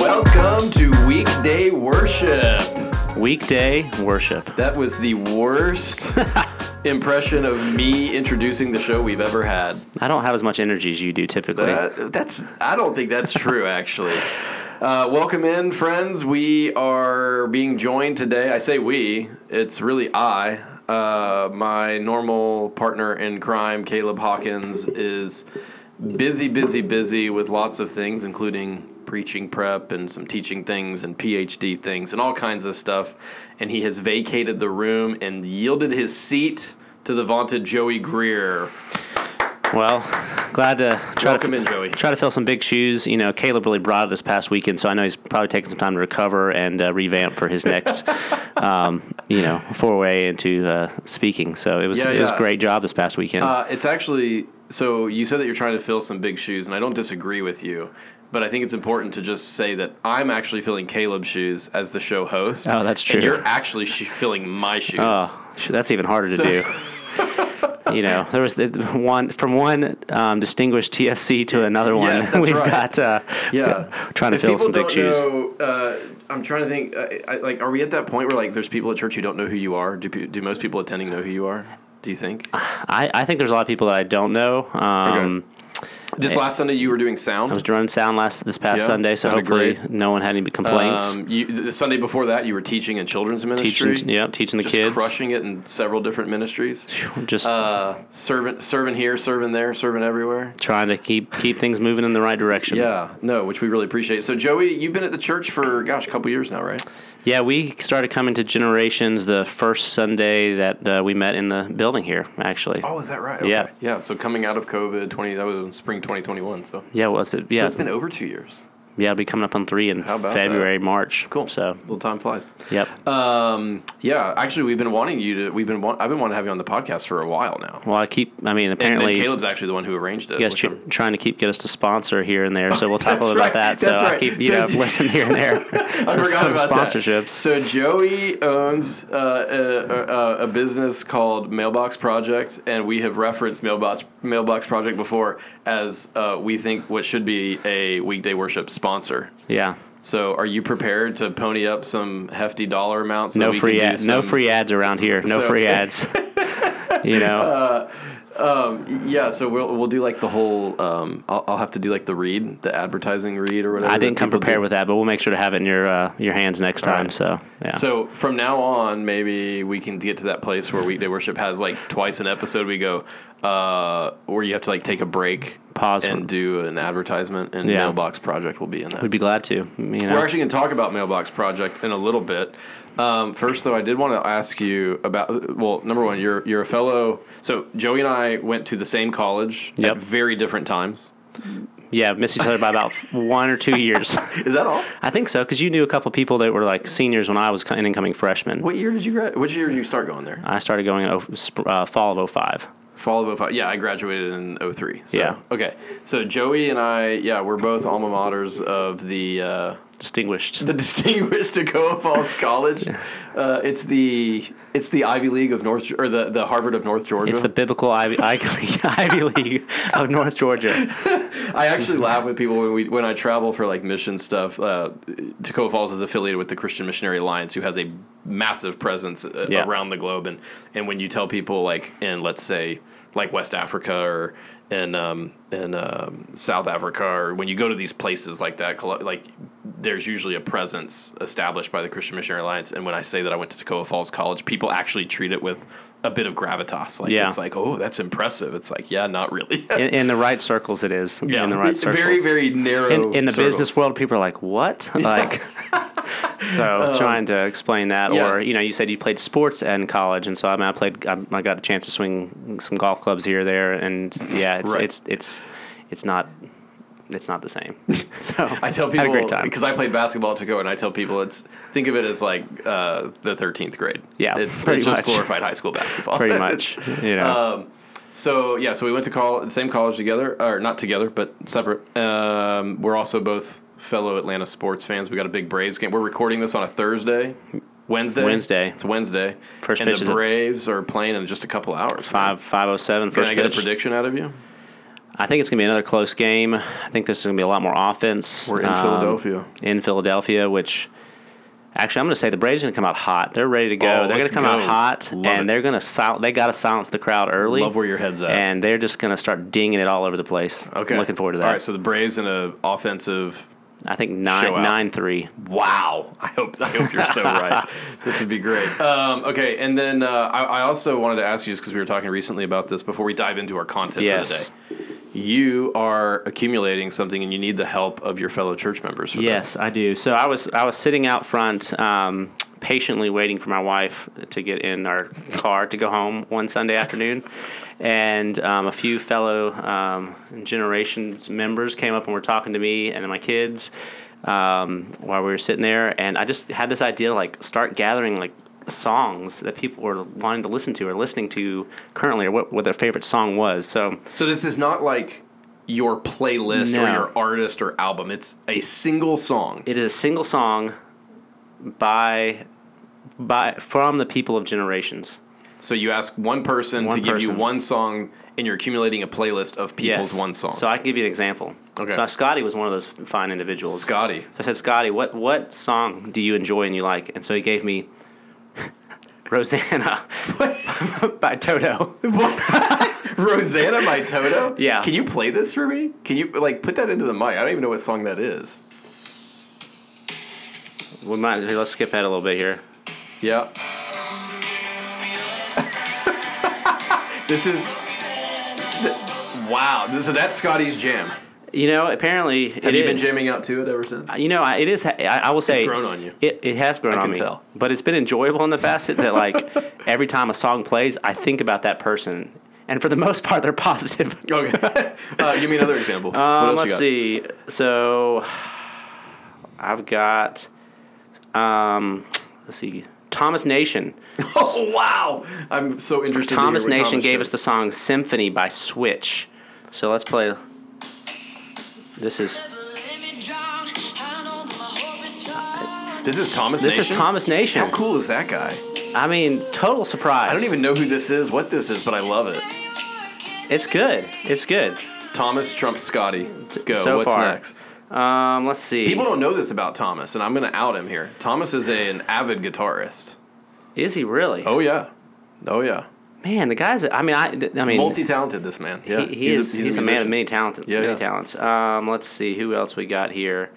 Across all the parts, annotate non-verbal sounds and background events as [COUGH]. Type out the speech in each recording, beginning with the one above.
Welcome to weekday worship. Weekday worship. That was the worst [LAUGHS] impression of me introducing the show we've ever had. I don't have as much energy as you do typically. That, that's I don't think that's true actually. Uh, welcome in, friends. We are being joined today. I say we. It's really I. Uh, my normal partner in crime, Caleb Hawkins, is busy, busy, busy with lots of things, including preaching prep and some teaching things and PhD things and all kinds of stuff. And he has vacated the room and yielded his seat to the vaunted Joey Greer. Well, glad to try Welcome to in, Joey. try to fill some big shoes. You know, Caleb really brought it this past weekend, so I know he's probably taking some time to recover and uh, revamp for his next, [LAUGHS] um, you know, foray into uh, speaking. So it was Yeah, it was a great job this past weekend. Uh, it's actually so you said that you're trying to fill some big shoes, and I don't disagree with you. But I think it's important to just say that I'm actually filling Caleb's shoes as the show host. Oh, that's true. And you're actually sh- filling my shoes. oh, that's even harder So- to do. [LAUGHS] You know, there was one from one um, distinguished TFC to another one. Yes, that's [LAUGHS] We've right. got uh, Yeah, trying to If fill some big shoes. Know, uh, I'm trying to think. Uh, I, like, are we at that point where like there's people at church who don't know who you are? Do do most people attending know who you are? Do you think? I, I think there's a lot of people that I don't know. Um, This last Sunday you were doing sound. I was doing sound last this past Yeah, Sunday, so sounded hopefully great. no one had any complaints. Um, you, the Sunday before that, you were teaching in children's ministry. teaching, yeah, teaching the just kids. crushing it in several different ministries. Just Uh, serving, serving here, serving there, serving everywhere. trying to keep keep things moving in the right direction. Yeah, no, which we really appreciate. So, Joey, you've been at the church for gosh, a couple years now, right? Yeah, we started coming to Generations the first Sunday that uh, we met in the building here. Actually, Oh, is that right? Yeah. yeah. So coming out of COVID, twenty that was in spring twenty twenty one. So yeah, was it? Yeah. So Yeah, it's been over two years. Yeah, it'll be coming up on three in February, March. Cool. So, little time flies. yep. Um, yeah, actually, we've been wanting you to. We've been. Want, I've been wanting to have you on the podcast for a while now. well, I keep. I mean, apparently, Caleb's actually the one who arranged it. guys tr- trying to keep get us to sponsor here and there. So we'll [LAUGHS] talk a little right, about that. So that's I right. keep you So know listen here and there. [LAUGHS] I [LAUGHS] forgot about sponsorships. that. So Joey owns uh, a, a, a business called Mailbox Project, and we have referenced Mailbox Mailbox Project before as uh, we think what should be a weekday worship sponsor. Yeah. So, are you prepared to pony up some hefty dollar amounts? so No we free ads. No free ads around here. No So- free [LAUGHS] ads. [LAUGHS] you know. Uh, Um, yeah, so we'll we'll do like the whole. Um, I'll, I'll have to do like the read, the advertising read or whatever. I didn't come prepared do. with that, but we'll make sure to have it in your uh, your hands next time. right. So yeah. So from now on, maybe we can get to that place where weekday worship has like twice an episode. We go, uh, where you have to like take a break, Pause and do an advertisement, and Yeah. Mailbox Project will be in that. we'd be glad to. You know. We're actually going to talk about Mailbox Project in a little bit. Um, first, though, I did want to ask you about. Well, number one, you're you're a fellow. So Joey and I went to the same college Yep. at very different times. yeah, missed each other by about one or two years. [LAUGHS] Is that all? I think so because you knew a couple people that were like seniors when I was an incoming freshman. What year did you grad? Which year did you start going there? I started going in oh, uh, fall of 05. Fall of 05. Yeah, I graduated in 03. So, Yeah. Okay. So Joey and I, yeah, we're both alma maters of the uh, Distinguished. the [LAUGHS] distinguished Toccoa Falls College. Uh, it's the it's the Ivy League of North or the, the Harvard of North Georgia. It's the biblical Ivy, Ivy, [LAUGHS] Ivy League of North Georgia. [LAUGHS] I actually laugh with people when we when I travel for like mission stuff. Uh, Toccoa Falls is affiliated with the Christian Missionary Alliance, who has a massive presence uh, Yeah. around the globe. And and when you tell people like in let's say like West Africa or in um, in um, South Africa, or when you go to these places like that, like there's usually a presence established by the Christian Missionary Alliance. And when I say that I went to Toccoa Falls College, people actually treat it with a bit of gravitas. Like Yeah. it's like, oh, that's impressive. It's like, yeah, not really. [LAUGHS] In, in the right circles, it is. Yeah, In the right circles. very very narrow. in, in the circles. business world, people are like, "What?" Like, [LAUGHS] so trying to explain that, Um, yeah. or you know, you said you played sports in college, and so I mean, I played. I, I got a chance to swing some golf clubs here, or there, and yeah, it's Right. it's it's it's not it's not the same. [LAUGHS] So I tell had a people great time. because I played basketball at Toccoa, and I tell people it's think of it as like uh, the thirteenth grade. Yeah, it's, it's just glorified high school basketball. pretty [LAUGHS] much, you know. Um, so yeah, so we went to call the same college together, or not together, but separate. Um, we're also both fellow Atlanta sports fans. We got a big Braves game. We're recording this on a Thursday. Wednesday. Wednesday. It's Wednesday. First and pitch the Braves are playing in just a couple hours. Five five oh seven Can first I get pitch. a prediction out of you? I think it's gonna be another close game. I think this is gonna be a lot more offense. We're in um, Philadelphia. In Philadelphia, which actually I'm gonna say the Braves are gonna come out hot. They're ready to go. Oh, they're gonna let's come out hot, Love and it. they're gonna sil- They gotta silence the crowd early. Love where your head's at. and they're just gonna start dinging it all over the place. Okay. looking forward to that. All right, so the Braves in an offensive. I think nine nine three. Wow, I hope I hope you're so right. [LAUGHS] This would be great. Um, okay, and then uh, I, I also wanted to ask you just because we were talking recently about this before we dive into our content Yes. for the day. You are accumulating something, and you need the help of your fellow church members for Yes, this. I do. So I was I was sitting out front, um, patiently waiting for my wife to get in our car to go home one Sunday afternoon, and um, a few fellow um, generations members came up and were talking to me and my kids um, while we were sitting there, and I just had this idea to like start gathering like songs that people were wanting to listen to or listening to currently or what, what their favorite song was so So this is not like your playlist or your artist or album. It's a single song. It is a single song by by from the people of generations. So you ask one person One to give you one song, and you're accumulating a playlist of people's one song. So I can give you an example. Okay. So Scotty was one of those fine individuals. Scotty. So I said, Scotty, what what song do you enjoy and you like? And so he gave me [LAUGHS] Rosanna [LAUGHS] by Toto. [LAUGHS] Rosanna by Toto? Yeah. Can you play this for me? Can you like put that into the mic? I don't even know what song that is. We might let's skip ahead a little bit here. Yeah. This is th- wow. This, so that's Scotty's jam. You know, apparently Have it you been jamming out to it ever since? You know, I- it is. I, I will say grown on you. It, it has grown I on can me, tell. but it's been enjoyable in the facet that like [LAUGHS] every time a song plays, I think about that person, and for the most part, they're positive. [LAUGHS] Okay. uh, give me another example. Um, let's see. So I've got. Um, let's see. Thomas Nation. [LAUGHS] Oh wow! I'm so interested. Thomas to hear what Nation Thomas gave chose. us the song "Symphony" by Switch. So let's play. This is This is Thomas. this is Nation? Thomas Nation. How cool is that guy? I mean, total surprise. I don't even know who this is, what this is, but I love it. It's good. It's good. Thomas Trump Scotty. Go. So What's far. next? Um, let's see. People don't know this about Thomas, and I'm going to out him here. Thomas is a, an avid guitarist. Is he really? Oh yeah, oh yeah. man, the guy's. I mean, I. I mean, Multi-talented, this man. Yeah, he, he is. He's, a, man of many talents. Yeah, many yeah. talents. Um, let's see who else we got here.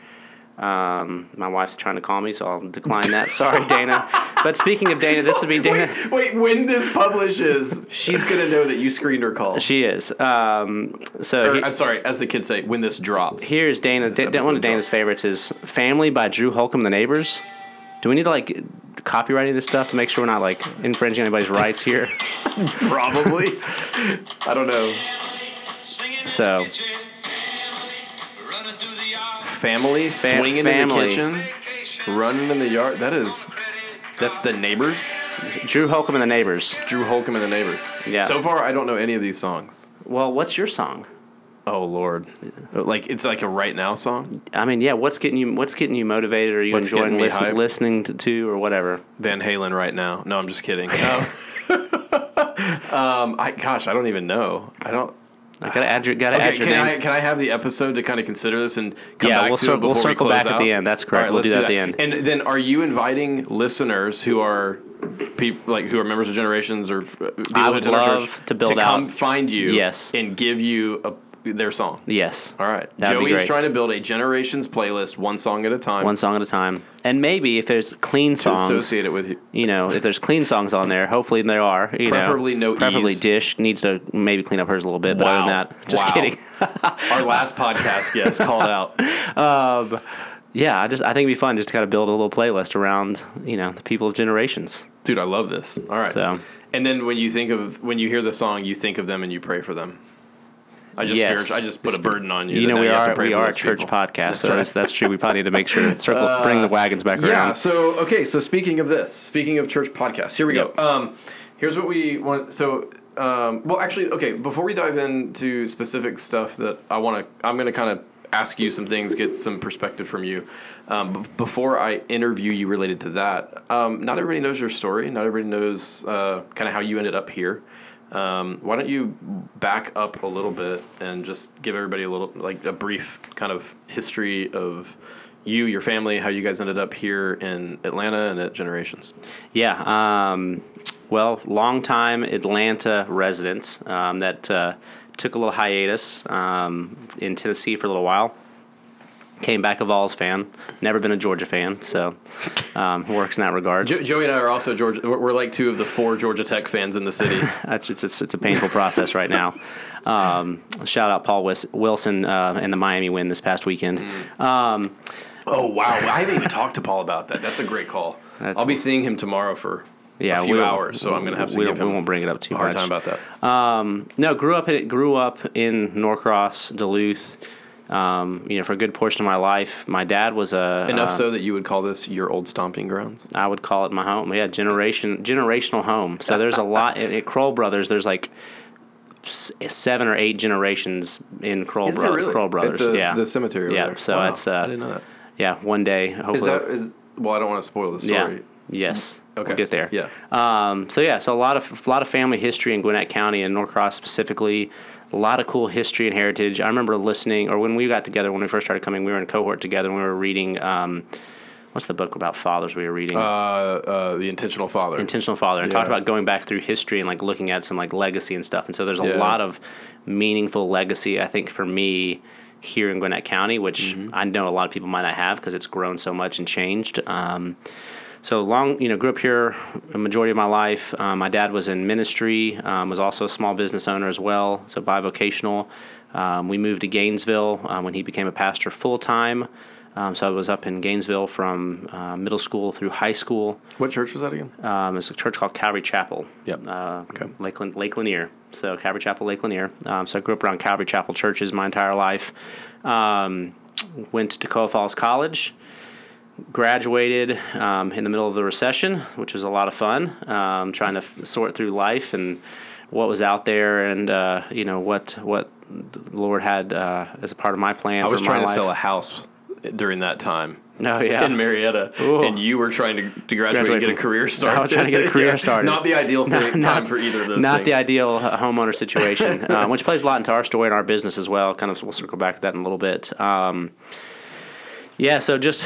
Um, my wife's trying to call me, so I'll decline that. Sorry, Dana. But speaking of Dana, this would be Dana. Wait, wait, when this publishes, she's gonna know that you screened her call. She is. Um, so Or, he- I'm sorry, as the kids say, when this drops. here's Dana. Da- one of Dana's drops. favorites is "Family" by Drew Holcomb the Neighbors. Do we need to like copywriting this stuff to make sure we're not like infringing anybody's rights here? [LAUGHS] Probably. I don't know. So Family swinging in the kitchen, running in the yard. That is, that's the neighbors. Drew Holcomb and the Neighbors. Drew Holcomb and the neighbors. Yeah. So far, I don't know any of these songs. Well, what's your song? Oh Lord, like it's like a right now song. I mean, yeah. What's getting you? What's getting you motivated? Are you What's enjoying listen, listening to, to or whatever? Van Halen right now. No, I'm just kidding. [LAUGHS] um, I gosh, I don't even know. I don't. I gotta add your gotta Okay, add your can name. I can I have the episode to kind of consider this and come Yeah, back we'll to cir- it before we'll we circle close back at out? the end. That's correct. We'll let's do that at the end. And then, are you inviting listeners who are people like who are members of generations or uh, people I would love to build to come out- find you? Yes. and give you a, their song. yes. All right, That'd Joey's great. trying to build a generations playlist, one song at a time. One song at a time, and maybe if there's clean songs, associate it with you. you know, if there's clean songs on there, hopefully there are. You Preferably know, no Preferably E's. Dish needs to maybe clean up hers a little bit. But other than Wow. that, just Wow. kidding. [LAUGHS] Our last podcast guest called out. [LAUGHS] um, yeah, I just I think it'd be fun just to kind of build a little playlist around you know the people of generations. Dude, I love this. All right. So And then when you think of when you hear the song, you think of them and you pray for them. I just Yes. I just put a burden on you. you know we are we are a church people. podcast, so right. Uh, that's, that's true. We probably need to make sure [LAUGHS] circle bring the wagons back Yeah. around. Yeah. So okay. So speaking of this, speaking of church podcasts, here we Yep. go. Um, here's what we want. So, um, well, actually, okay. Before we dive into specific stuff that I want to, I'm going to kind of ask you some things, get some perspective from you. Um, b- before I interview you related to that, um, not everybody knows your story. Not everybody knows uh, kind of how you ended up here. Um, why don't you back up a little bit and just give everybody a little, like a brief kind of history of you, your family, how you guys ended up here in Atlanta and at Generations. Yeah. Um, well, longtime Atlanta resident um, that uh, took a little hiatus um, in Tennessee for a little while. Came back a Vols fan. Never been a Georgia fan, so um, works in that regard. Jo- Joey and I are also Georgia. We're like two of the four Georgia Tech fans in the city. [LAUGHS] That's it's, it's, it's a painful process right now. Um, shout out Paul Wis- Wilson uh, and the Miami win this past weekend. Um, oh wow! I haven't even talked to Paul about that. That's a great call. I'll be seeing him tomorrow for yeah, a few hours, so I'm going to have to we, give him we won't bring it up too a hard much. time about that. Um, no, grew up grew up in Norcross, Duluth. Um, you know, for a good portion of my life, my dad was a Enough uh, so that you would call this your old stomping grounds. I would call it my home. Yeah, generation generational home. So there's a [LAUGHS] lot at, at Kroll Brothers. There's like s- seven or eight generations in Kroll, Bro- Kroll Brothers. The, yeah, the cemetery. Yeah, there. so Wow, it's, uh, I didn't know that. yeah. One day, hopefully. Is that is? Well, I don't want to spoil the story. yeah. Yes. Okay. We'll get there. Yeah. Um, so yeah, so a lot of a lot of family history in Gwinnett County and Norcross specifically. A lot of cool history and heritage. I remember listening, or when we got together, when we first started coming, we were in a cohort together, and we were reading. Um, what's the book about fathers we were reading? Uh, uh, the intentional father. Intentional Father, and Yeah. talked about going back through history and like looking at some like legacy and stuff. And so there's a Yeah. lot of meaningful legacy, I think, for me here in Gwinnett County, which Mm-hmm. I know a lot of people might not have because it's grown so much and changed. Um, so long, you know, grew up here a majority of my life. Um, my dad was in ministry, um, was also a small business owner as well, so bivocational. Um, we moved to Gainesville um, when he became a pastor full time. Um, so I was up in Gainesville from uh, middle school through high school. what church was that again? Um, it's a church called Calvary Chapel. Yep. Uh, Okay. Lake, Lake Lanier. So Calvary Chapel, Lake Lanier. Um, so I grew up around Calvary Chapel churches my entire life. Um, went to Toccoa Falls College. Graduated um, in the middle of the recession, which was a lot of fun. Um, trying to f- sort through life and what was out there, and uh, you know what what the Lord had uh, as a part of my plan. I was for trying my to life. sell a house during that time. Oh yeah. in Marietta, Ooh. and you were trying to, to graduate, Graduate and get a career started. I was trying to get a career [LAUGHS] Yeah. started. Not the ideal [LAUGHS] thing, not- time for either of those. not things. the ideal uh, homeowner [LAUGHS] situation, uh, which plays a lot into our story and our business as well. Kind of, we'll circle back to that in a little bit. Um, yeah, so just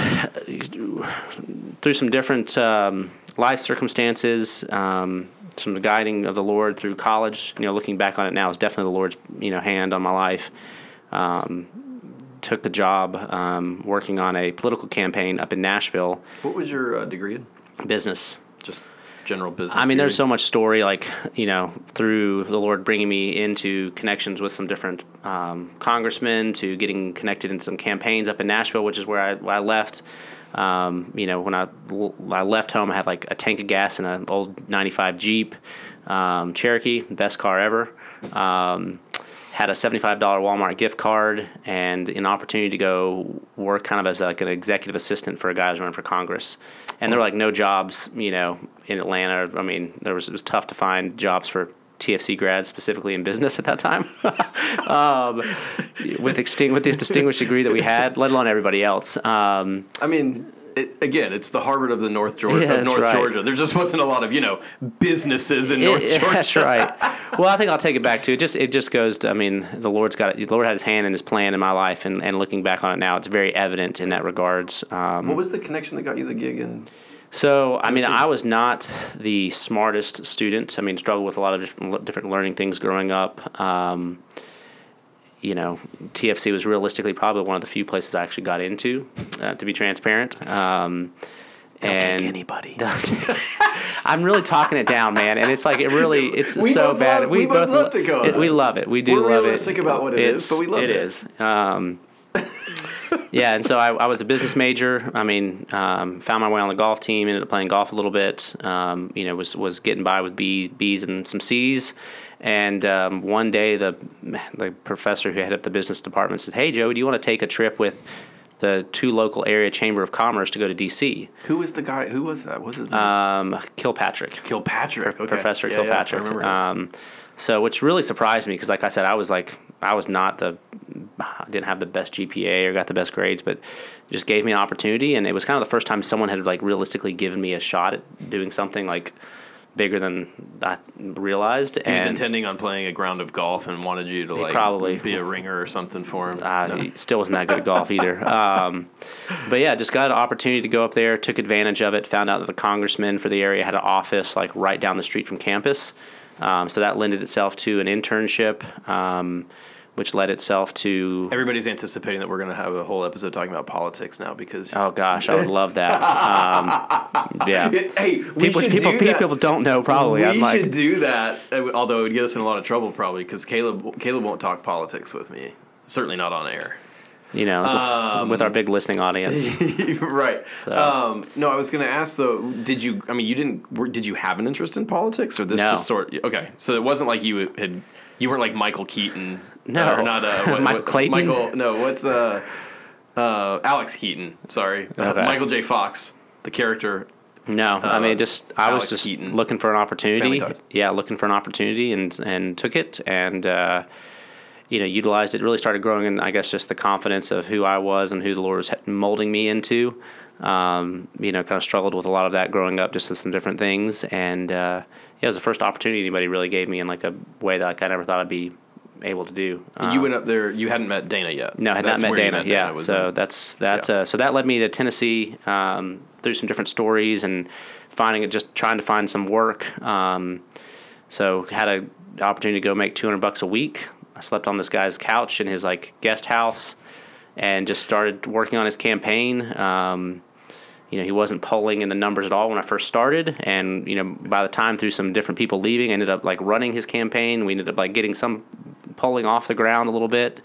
through some different um, life circumstances, um, some guiding of the Lord through college. You know, looking back on it now, is definitely the Lord's you know hand on my life. Um, took a job um, working on a political campaign up in Nashville, What was your uh, degree in? business. Just general business. I mean, there's so much story, like you know, through the Lord bringing me into connections with some different um, congressmen, to getting connected in some campaigns up in Nashville, which is where I, I left. Um, you know, when I, when I left home, I had like a tank of gas in an old '95 Jeep um, Cherokee, best car ever. Um, had a $75 Walmart gift card and an opportunity to go work kind of as like an executive assistant for a guy who's running for Congress. And there were like no jobs, you know, in Atlanta. I mean, there was it was tough to find jobs for TFC grads specifically in business at that time. [LAUGHS] um, with extin- with this distinguished degree that we had, let alone everybody else. Um, I mean, it, again, it's the Harvard of the North Georgia. Yeah, of North right. Georgia. There just wasn't a lot of you know businesses in North Georgia. That's right. [LAUGHS] Well, I think I'll take it back to it. Just it just goes. To, I mean, the Lord's got the Lord had His hand in His plan in my life, and, and looking back on it now, it's very evident in that regards. Um, What was the connection that got you the gig in? so, I mean. I was not the smartest student. I mean, struggled with a lot of different, different learning things growing up. Um, you know, TFC was realistically probably one of the few places I actually got into, uh, to be transparent. Um, and anybody. [LAUGHS] I'm really talking it down, man, and it's like it really [LAUGHS] it's We so bad. love- we both love to go it- we love it. We do We're love realistic it. about what it is, It's- but we love it. It is. Um, yeah, and so I, I was a business major. I mean, um, found my way on the golf team. Ended up playing golf a little bit. Um, you know, was was getting by with B, B's and some C's. And um, one day, the the professor who headed up the business department said, "Hey, Joe, do you want to take a trip with the two local area chamber of commerce to go to D.C.?" Who was the guy? Who was that? Was it Um, Kilpatrick. Kilpatrick? Okay. Professor Yeah, yeah, I Kilpatrick. remember um, so, which really surprised me because, like I said, I was like, I was not the didn't have the best GPA or got the best grades, but just gave me an opportunity, and it was kind of the first time someone had like realistically given me a shot at doing something like bigger than I realized. He was and intending on playing a ground of golf and wanted you to like probably- be a ringer or something for him. Uh, No. He still wasn't that good at golf either. [LAUGHS] Um, but yeah, just got an opportunity to go up there, took advantage of it, found out that the congressman for the area had an office like right down the street from campus. Um, so that lended itself to an internship, um, which led itself to. Everybody's anticipating that we're going to have a whole episode talking about politics now because Oh gosh, I would [LAUGHS] love that. Um, yeah, hey, we people should people do that. people don't know probably. We I'm like, should do that, although it would get us in a lot of trouble probably because Caleb Caleb won't talk politics with me. Certainly not on air. you know, so- Um, with our big listening audience. [LAUGHS] right. So- Um, no, I was going to ask though. Did you? I mean, you didn't. Were, did you have an interest in politics, or this No. just sort? Okay, so it wasn't like you had. You weren't like Michael Keaton. No. or not. Uh, what, Michael [LAUGHS] what- Clayton? Michael. No, what's uh, uh, Alex Keaton? Sorry, Uh, Okay. Michael J. Fox, the character. No, I Uh, mean, just I was just Keaton. looking for an opportunity. Yeah, looking for an opportunity and and took it and uh, you know utilized it. Really started growing in, I guess, just the confidence of who I was and who the Lord was molding me into. Um, you know, kind of struggled with a lot of that growing up, just with some different things. And uh, yeah, it was the first opportunity anybody really gave me in like a way that like, I never thought I'd be able to do. And you Um, went up there. You hadn't met Dana yet. no, I had That's not met Dana. yeah, was so in- that's that. Yeah. Uh, so that led me to Tennessee um, through some different stories and finding it, just trying to find some work. Um, so had a opportunity to go make two hundred bucks a week. I slept on this guy's couch in his like guest house, and just started working on his campaign. Um, you know, he wasn't polling in the numbers at all when I first started. And, you know, by the time through some different people leaving, I ended up like running his campaign. We ended up like getting some polling off the ground a little bit.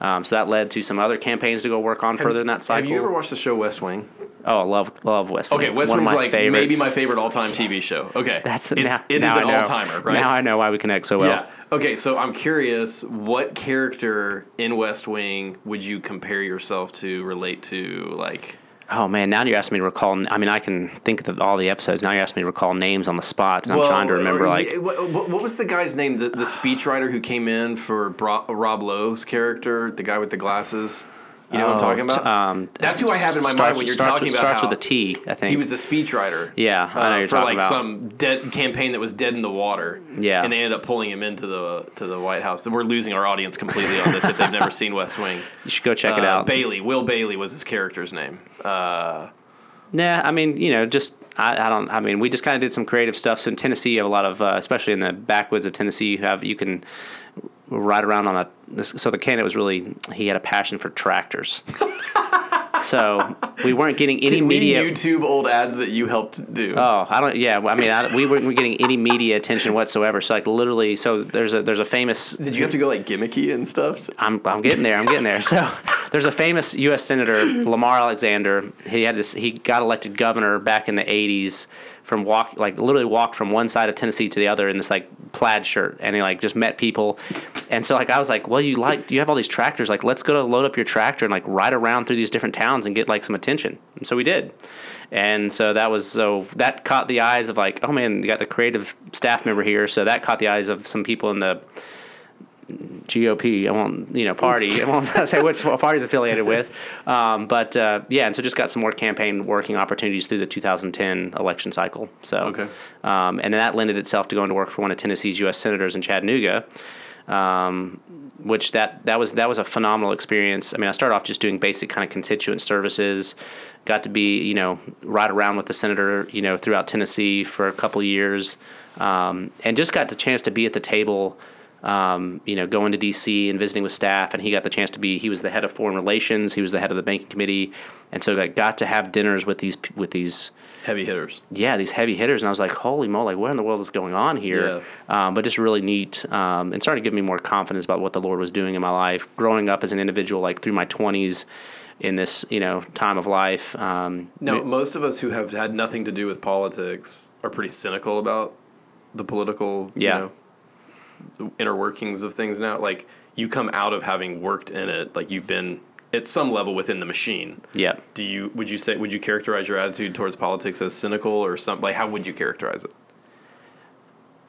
Um, so that led to some other campaigns to go work on further in that cycle. Have you ever watched the show West Wing? oh, I love love West Wing. Okay, West One Wing's like favorites. maybe my favorite all-time TV show. Okay, That's it's, now, it is now an all-timer, right? Now I know why we connect so well. yeah. Okay, so I'm curious, what character in West Wing would you compare yourself to, relate to, like? Oh man, now you're asking me to recall. I mean, I can think of all the episodes. Now you're asking me to recall names on the spot, and I'm trying to remember or- like what, what, what was the guy's name? The, the speechwriter who came in for Bro, Rob Lowe's character, the guy with the glasses. You know what I'm talking Oh, about? t- Um, That's who I have in my mind when you're starts talking with, about Starts how with a T, I think. he was the speechwriter. Yeah, I know uh, you're for talking like about. some dead campaign that was dead in the water. Yeah. and they ended up pulling him into the to the White House. We're losing our audience completely on this if they've never seen West Wing. [LAUGHS] you should go check it Uh, out. Bailey, Will Bailey was his character's name. Uh, Yeah, I mean, you know, just I, I don't. I mean, we just kind of did some creative stuff. So in Tennessee, you have a lot of, uh, especially in the backwoods of Tennessee, you have you can ride around on a. So the candidate was really he had a passion for tractors. [LAUGHS] so we weren't getting any can we media. YouTube old ads that you helped do? Oh, I don't. Yeah, I mean, I, we weren't getting any media attention whatsoever. So like literally, so there's a there's a famous Did you have to go like gimmicky and stuff? I'm, I'm getting there. I'm getting there. So there's a famous U.S. Senator, [LAUGHS] Lamar Alexander. He had this. He got elected governor back in the '80s from walk like literally walked from one side of Tennessee to the other in this like plaid shirt, and he like just met people. And so like I was like, well, you like you have all these tractors. Like let's go to load up your tractor and like ride around through these different towns and get like some attention. And so we did. And so that was so that caught the eyes of like, oh man, you got the creative staff member here. So that caught the eyes of some people in the GOP. I won't, you know, party. I won't say which party is affiliated with. Um, but uh, yeah, and so just got some more campaign working opportunities through the 2010 election cycle. So, Okay. um, and then that lended itself to going to work for one of Tennessee's U.S. senators in Chattanooga. Um, which that that was that was a phenomenal experience. I mean, I started off just doing basic kind of constituent services. Got to be you know ride around with the senator you know throughout Tennessee for a couple of years, um, and just got the chance to be at the table. Um, you know, going to D.C. and visiting with staff, and he got the chance to be. He was the head of foreign relations. He was the head of the banking committee, and so I got to have dinners with these with these Heavy hitters. yeah, these heavy hitters, and I was like, holy moly, like, what in the world is going on here? Um, but just really neat, um, and started giving me more confidence about what the Lord was doing in my life. Growing up as an individual, like through my twenties, in this you know time of life. Um, Now, most of us who have had nothing to do with politics are pretty cynical about the political, Yeah. you know, inner workings of things now. Like, you come out of having worked in it, like you've been at some level within the machine. yeah, Do you would you say would you characterize your attitude towards politics as cynical or something? Like, how would you characterize it?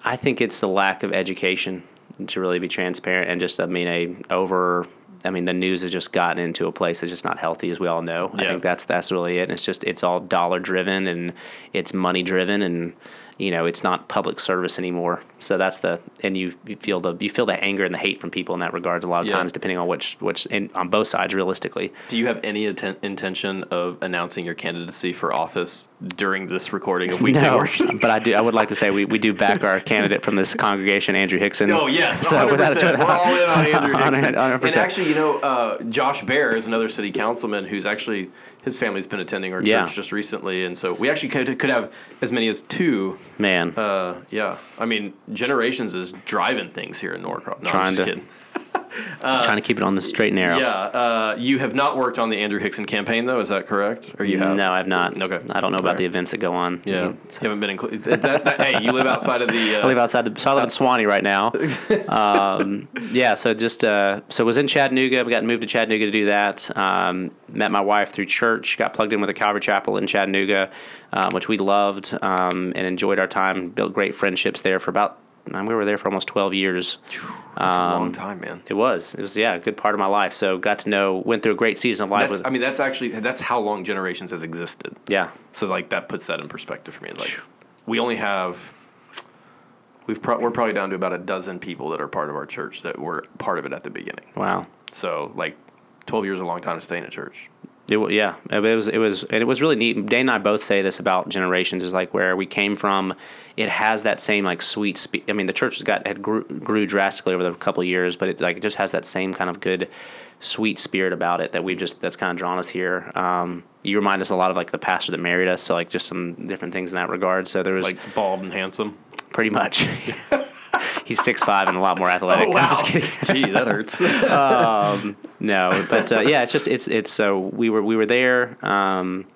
I think it's the lack of education to really be transparent and just I mean a over I mean, the news has just gotten into a place that's just not healthy, as we all know. Yeah. I think that's that's really it. And it's just it's all dollar driven and it's money driven, and you know it's not public service anymore. So that's the and you, you feel the you feel the anger and the hate from people in that regards a lot of Yeah. times, depending on which which in, on both sides realistically. Do you have any atten- intention of announcing your candidacy for office during this recording of [LAUGHS] Weekday No, but I do. I would like to say we, we do back our candidate from this congregation, Andrew Hickson. Oh yes, So 100%. without a- We're all in on [LAUGHS] Andrew On it, Dixon. 100%. And actually, you know, uh, Josh Bear is another city councilman who's actually his family's been attending our church Yeah. just recently, and so we actually could could have as many as two. Man, Uh, yeah, I mean, Generations is driving things here in Norcross. No, Trying I'm just to- kidding. Trying to keep it on the straight and narrow. Yeah, uh, you have not worked on the Andrew Hickson campaign though, is that correct? Or you have? No, I've not. Okay. I don't know about the events that go on. Yeah, You- haven't been included. That, that, hey, you live outside of the. Uh, [LAUGHS] I live outside the, so I live in Suwanee right now. [LAUGHS] Um, yeah, so just uh, so was in Chattanooga. We got moved to Chattanooga to do that. Um, met my wife through church. Got plugged in with a Calvary Chapel in Chattanooga, um, which we loved um, and enjoyed our time. Built great friendships there for about. Um, We were there for almost twelve years. That's a Um, long time, man. It was. It was yeah, a good part of my life. So got to know. Went through a great season of life with. I mean, that's actually that's how long Generations has existed. yeah. So like that puts that in perspective for me. Like we only have we've pro- we're probably down to about a dozen people that are part of our church that were part of it at the beginning. Wow. So like twelve years is a long time to stay in a church. It, yeah, it was it was it was really neat. Dane and I both say this about generations is like where we came from. It has that same like sweet. Spe- I mean, the church has got had grew, grew drastically over the couple of years, but it like it just has that same kind of good, sweet spirit about it that we've just that's kind of drawn us here. Um, you remind us a lot of like the pastor that married us, so like just some different things in that regard. So there was Like bald and handsome. pretty much. [LAUGHS] He's six five and a lot more [LAUGHS] athletic. I'm just kidding. [LAUGHS] Gee, that hurts. [LAUGHS] No, but uh, yeah, it's just it's it's so we were we were there. Um,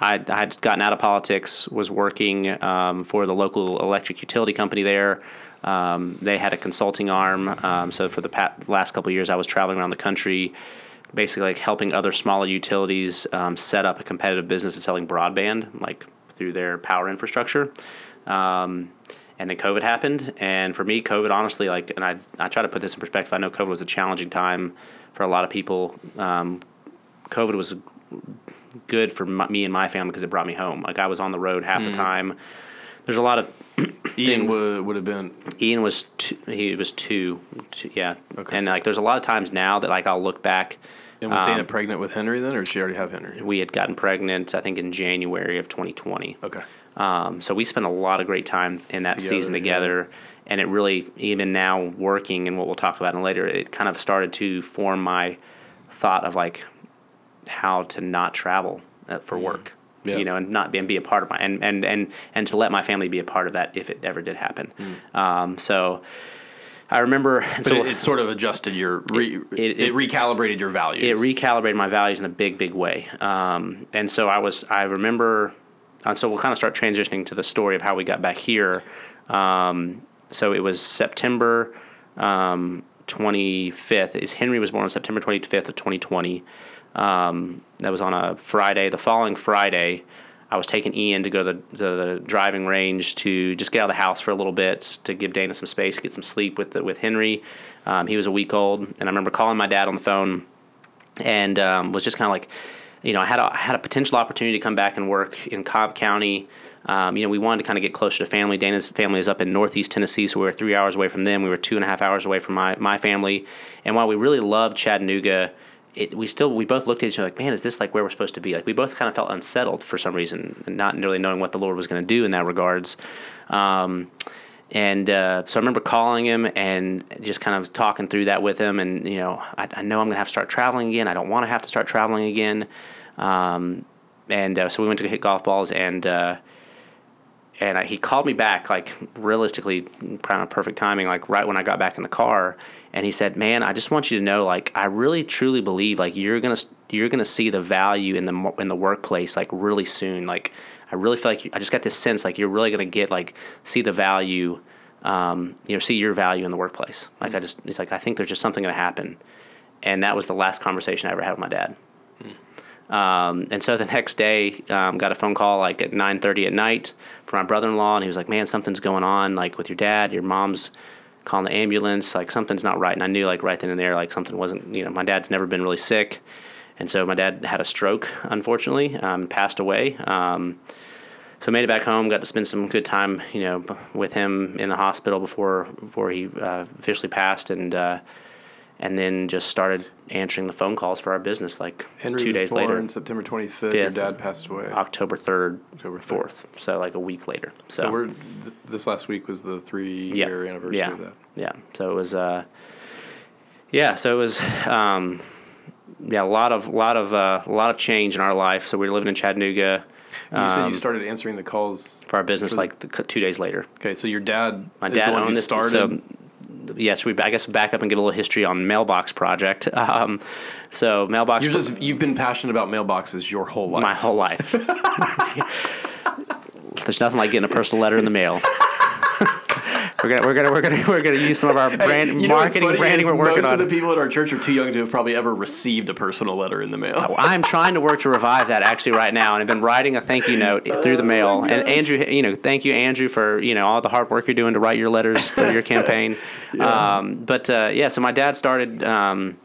I I had gotten out of politics, was working um, for the local electric utility company there. Um, they had a consulting arm, um, so for the pa- last couple of years, I was traveling around the country, basically like helping other smaller utilities um, set up a competitive business of selling broadband, like through their power infrastructure. Um, and then COVID happened, and for me, COVID honestly, like, and I I try to put this in perspective. I know COVID was a challenging time for a lot of people. Um, COVID was good for my, me and my family because it brought me home. Like I was on the road half the time. There's a lot of [CLEARS THROAT] Ian would, would have been Ian was two, he was two, two yeah. Okay. And like there's a lot of times now that like I'll look back. and was Dana Um, pregnant with Henry then, or did she already have Henry? We had gotten pregnant, I think, in January of 2020. Okay. Um, so we spent a lot of great time in that Together, season yeah. together. And it really, even now working and what we'll talk about in later, it kind of started to form my thought of like how to not travel uh, for work. Mm. Yeah. You know, and not be, and be a part of my and, and and and to let my family be a part of that if it ever did happen. Um, so I remember. Mm. So it, it sort of adjusted your, re, it, it- it, recalibrated your values. it recalibrated my values in a big, big way. Um, and so I was, I remember, and so we'll kind of start transitioning to the story of how we got back here. Um, so it was September um, 25th. Is Henry was born on September 25th of 2020. Um, that was on a Friday. The following Friday, I was taking Ian to go to the, to the driving range to just get out of the house for a little bit to give Dana some space, get some sleep with the, with Henry. Um, he was a week old, and I remember calling my dad on the phone and um, was just kind of like, you know, I had a, I had a potential opportunity to come back and work in Cobb County. Um, you know, we wanted to kind of get closer to family. Dana's family is up in Northeast Tennessee, so we were three hours away from them. We were two and a half hours away from my, my family. And while we really loved Chattanooga, it, we still we both looked at each other like, man, is this like where we're supposed to be? Like we both kind of felt unsettled for some reason, not really knowing what the Lord was going to do in that regards. Um, and uh, so I remember calling him and just kind of talking through that with him. And, you know, I, I know I'm going to have to start traveling again. I don't want to have to start traveling again. Um, and uh, so we went to hit golf balls and, uh, and I, he called me back, like realistically, kind of perfect timing, like right when I got back in the car. And he said, "Man, I just want you to know, like, I really truly believe, like, you're gonna you're gonna see the value in the in the workplace, like, really soon. Like, I really feel like you, I just got this sense, like, you're really gonna get, like, see the value, um, you know, see your value in the workplace. Like, I just, it's like, I think there's just something gonna happen. And that was the last conversation I ever had with my dad. Um, and so the next day, um, got a phone call like at 9:30 at night from my brother-in-law, and he was like, "Man, something's going on, like with your dad. Your mom's calling the ambulance, like something's not right. And I knew like right then and there, like something wasn't, you know, my dad's never been really sick. And so my dad had a stroke, unfortunately, um, passed away. Um, so I made it back home, got to spend some good time, you know, with him in the hospital before before he uh, officially passed, and uh, and then just started answering the phone calls for our business. Like Henry two days born later, September 25th. Your dad passed away. October third, October fourth, so like a week later. So, So we're th- this last week was the three yeah, year anniversary yeah, of that. yeah. So it was, uh, yeah. So it was, um, yeah, a lot of, lot of, uh, a lot of change in our life. So we were living in Chattanooga You said Um, you started answering the calls. for our business For the- like the, two days later. Okay, so your dad My dad the one who owned this. started. So, yeah, so we I guess back up and get a little history on Mailbox Project. [LAUGHS] Um, so Mailbox. You're just you've been passionate about mailboxes your whole life. my whole life. [LAUGHS] [LAUGHS] There's nothing like getting a personal letter in the mail. We're gonna we're gonna we're gonna [LAUGHS] we're gonna use some of our brand You know what's marketing branding we're working most on. of the people at our church are too young to have probably ever received a personal letter in the mail. I'm trying to work to revive that actually right now, and I've been writing a thank you note [LAUGHS] through the mail. And Andrew, you know, thank you, Andrew, for you know all the hard work you're doing to write your letters for your [LAUGHS] campaign. Um, but uh, yeah, so my dad started. Um,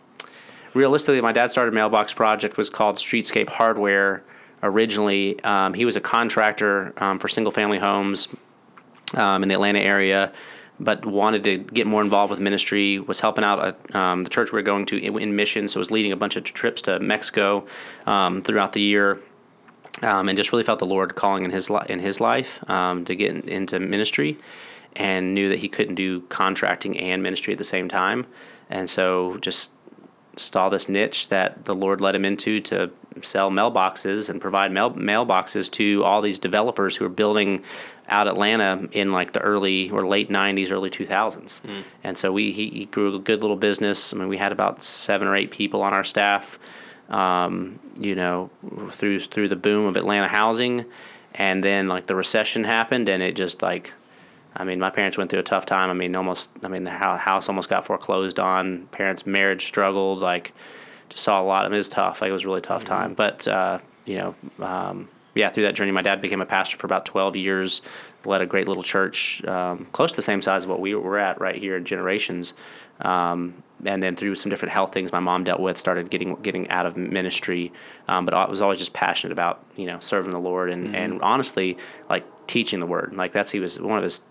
realistically, my dad started Mailbox Project was called Streetscape Hardware originally. Um, he was a contractor um, for single family homes um, in the Atlanta area, but wanted to get more involved with ministry. Was helping out at, um, the church we were going to in, in mission, so was leading a bunch of trips to Mexico um, throughout the year. Um, and just really felt the Lord calling in his li- in his life um, to get in, into ministry, and knew that he couldn't do contracting and ministry at the same time, and so just saw this niche that the Lord led him into to sell mailboxes and provide mail mailboxes to all these developers who are building out Atlanta in like the early or late '90s, early 2000s. And so we he, he grew a good little business. I mean, we had about seven or eight people on our staff. Um, you know, through through the boom of Atlanta housing, and then like the recession happened, and it just like I mean, my parents went through a tough time. I mean, almost. I mean, the house almost got foreclosed on. Parents' marriage struggled. Like, just saw a lot. I mean, it was tough. Like, it was a really tough time. But uh, you know, um, yeah, through that journey, my dad became a pastor for about twelve years. Led a great little church, um, close to the same size of what we were at right here in Generations. Um, and then through some different health things my mom dealt with, started getting getting out of ministry. Um, but I was always just passionate about you know serving the Lord and, and honestly like teaching the word. Like that's he was one of his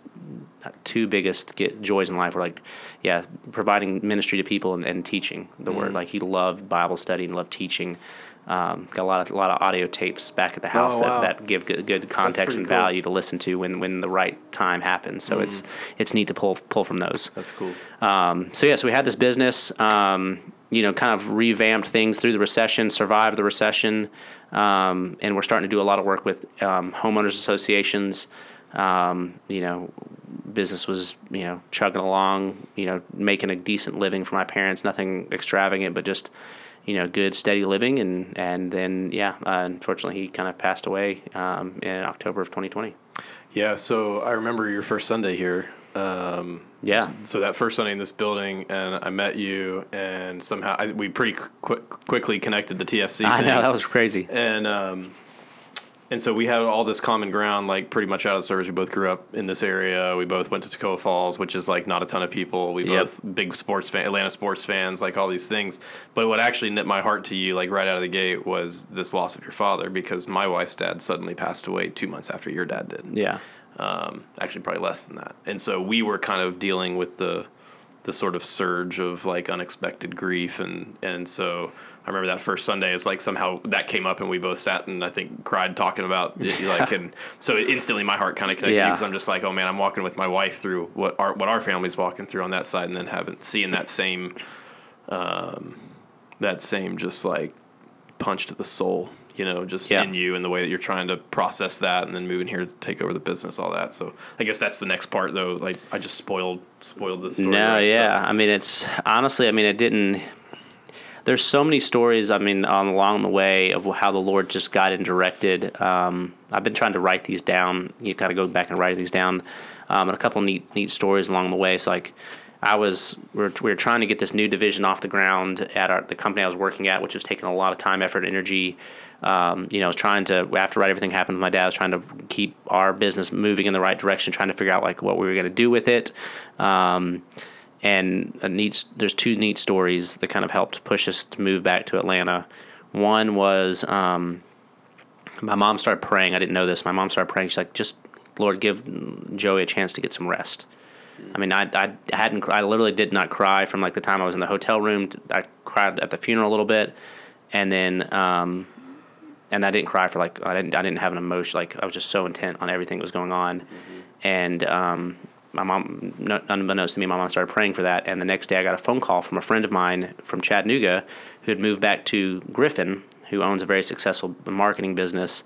two biggest get joys in life were like, yeah, providing ministry to people and, and teaching the word. Like he loved Bible study and loved teaching. Um, got a lot of a lot of audio tapes back at the house wow. that, that give good, good context and cool. value to listen to when, when the right time happens. So it's it's neat to pull pull from those. That's cool. Um, so yeah, so we had this business, um, you know, kind of revamped things through the recession, survived the recession, um, and we're starting to do a lot of work with um, homeowners associations. Um, you know, business was you know chugging along, you know, making a decent living for my parents. Nothing extravagant, but just you know, good steady living. And and then yeah, uh, unfortunately, he kind of passed away um, in October of 2020. Yeah, so I remember your first Sunday here. Um, Yeah. So that first Sunday in this building, and I met you, and somehow I, we pretty qu- quickly connected the TFC. I thing. know that was crazy. and um, and so we had all this common ground, like pretty much out of service. We both grew up in this area. We both went to Toccoa Falls, which is like not a ton of people. We Yep. both big sports fan, Atlanta sports fans, like all these things. But what actually knit my heart to you, like right out of the gate, was this loss of your father, because my wife's dad suddenly passed away two months after your dad did Yeah. um, actually probably less than that. And so we were kind of dealing with the the sort of surge of like unexpected grief and and so I remember that first Sunday is like somehow that came up and we both sat and I think cried talking about it, [LAUGHS] like and so instantly my heart kind of connected Yeah. because I'm just like oh man I'm walking with my wife through what our what our family's walking through on that side and then having seeing that same um, that same just like punch to the soul you know just Yeah. in you and the way that you're trying to process that and then moving here to take over the business all that so i guess that's the next part though like i just spoiled spoiled the story No, right? So- yeah. I mean, it's honestly, I mean, it didn't. There's so many stories. I mean, on along the way of how the Lord just guided and directed. Um, I've been trying to write these down. You kind of go back and write these down, um, and a couple neat neat stories along the way. So like. I was we were, we were trying to get this new division off the ground at our, the company I was working at, which was taking a lot of time, effort, energy. Um, you know, I was trying to after right everything happened with my dad. I was trying to keep our business moving in the right direction, trying to figure out like what we were going to do with it. Um, and a neat, there's two neat stories that kind of helped push us to move back to Atlanta. One was um, my mom started praying. I didn't know this. My mom started praying. She's like, just Lord, give Joey a chance to get some rest. I mean, I, I hadn't, I literally did not cry from like the time I was in the hotel room. I cried at the funeral a little bit, and then, um, and I didn't cry for like I didn't, I didn't have an emotion. Like I was just so intent on everything that was going on, mm-hmm. and um, my mom, unbeknownst to me, my mom started praying for that. And the next day, I got a phone call from a friend of mine from Chattanooga who had moved back to Griffin, who owns a very successful marketing business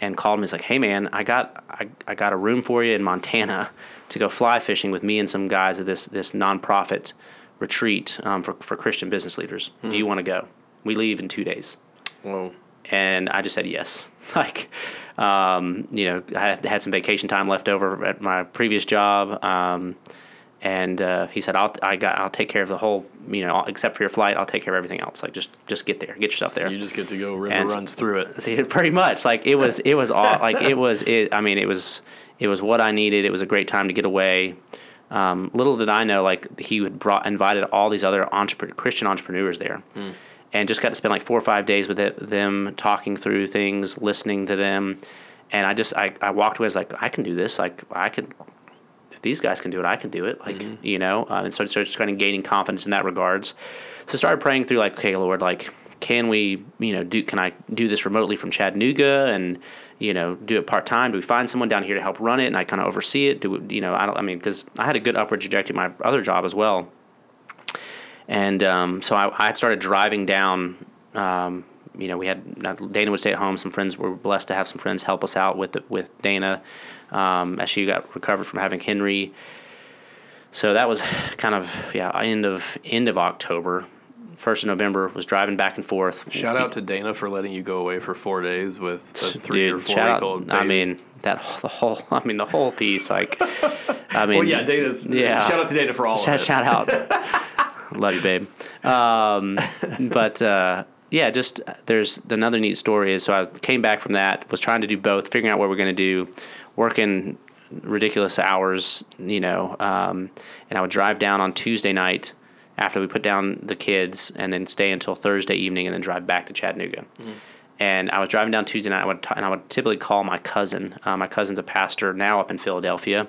and called me. He's like, "Hey man, I got I, I got a room for you in Montana to go fly fishing with me and some guys at this this nonprofit retreat um, for for Christian business leaders. Mm. Do you hmm. want to go? We leave in two days." Whoa. And I just said yes. [LAUGHS] like, um, you know, I had, had some vacation time left over at my previous job. Um, and uh, he said, "I'll I got I'll take care of the whole you know except for your flight, I'll take care of everything else. Like just just get there, get yourself there. So you just get to go. River and runs through it. See, pretty much like it was it was all like it was it. I mean, it was it was what I needed. It was a great time to get away. Um, little did I know, like he had brought invited all these other entrepreneur, Christian entrepreneurs there, mm. And just got to spend like four or five days with it, them, talking through things, listening to them, and I just I, I walked away as like I can do this. Like I could if these guys can do it, I can do it. Like, mm-hmm. you know, uh, and so, so just kind of gaining confidence in that regards. So started praying through like, okay, Lord, like, can we, you know, do, can I do this remotely from Chattanooga and, you know, do it part time? Do we find someone down here to help run it and I kind of oversee it? Do we, you know, I don't, I mean, cause I had a good upward trajectory in my other job as well. And, um, so I, I started driving down, um, you know, we had Dana would stay at home. Some friends were blessed to have some friends help us out with the, with Dana um, as she got recovered from having Henry. So that was kind of yeah end of end of October. First of November was driving back and forth. Shout out to Dana for letting you go away for four days with a three Dude, or four week old. I mean that the whole. I mean the whole piece. Like, I [LAUGHS] mean, well, yeah, Dana's. Yeah, shout out to Dana for all shout, of it. Shout out. [LAUGHS] Love you, babe. Um, but uh, yeah, just there's another neat story is so I came back from that, was trying to do both, figuring out what we're going to do, working ridiculous hours, you know, um, and I would drive down on Tuesday night after we put down the kids and then stay until Thursday evening and then drive back to Chattanooga. Mm-hmm. And I was driving down Tuesday night, I would t- and I would typically call my cousin. Uh, my cousin's a pastor now up in Philadelphia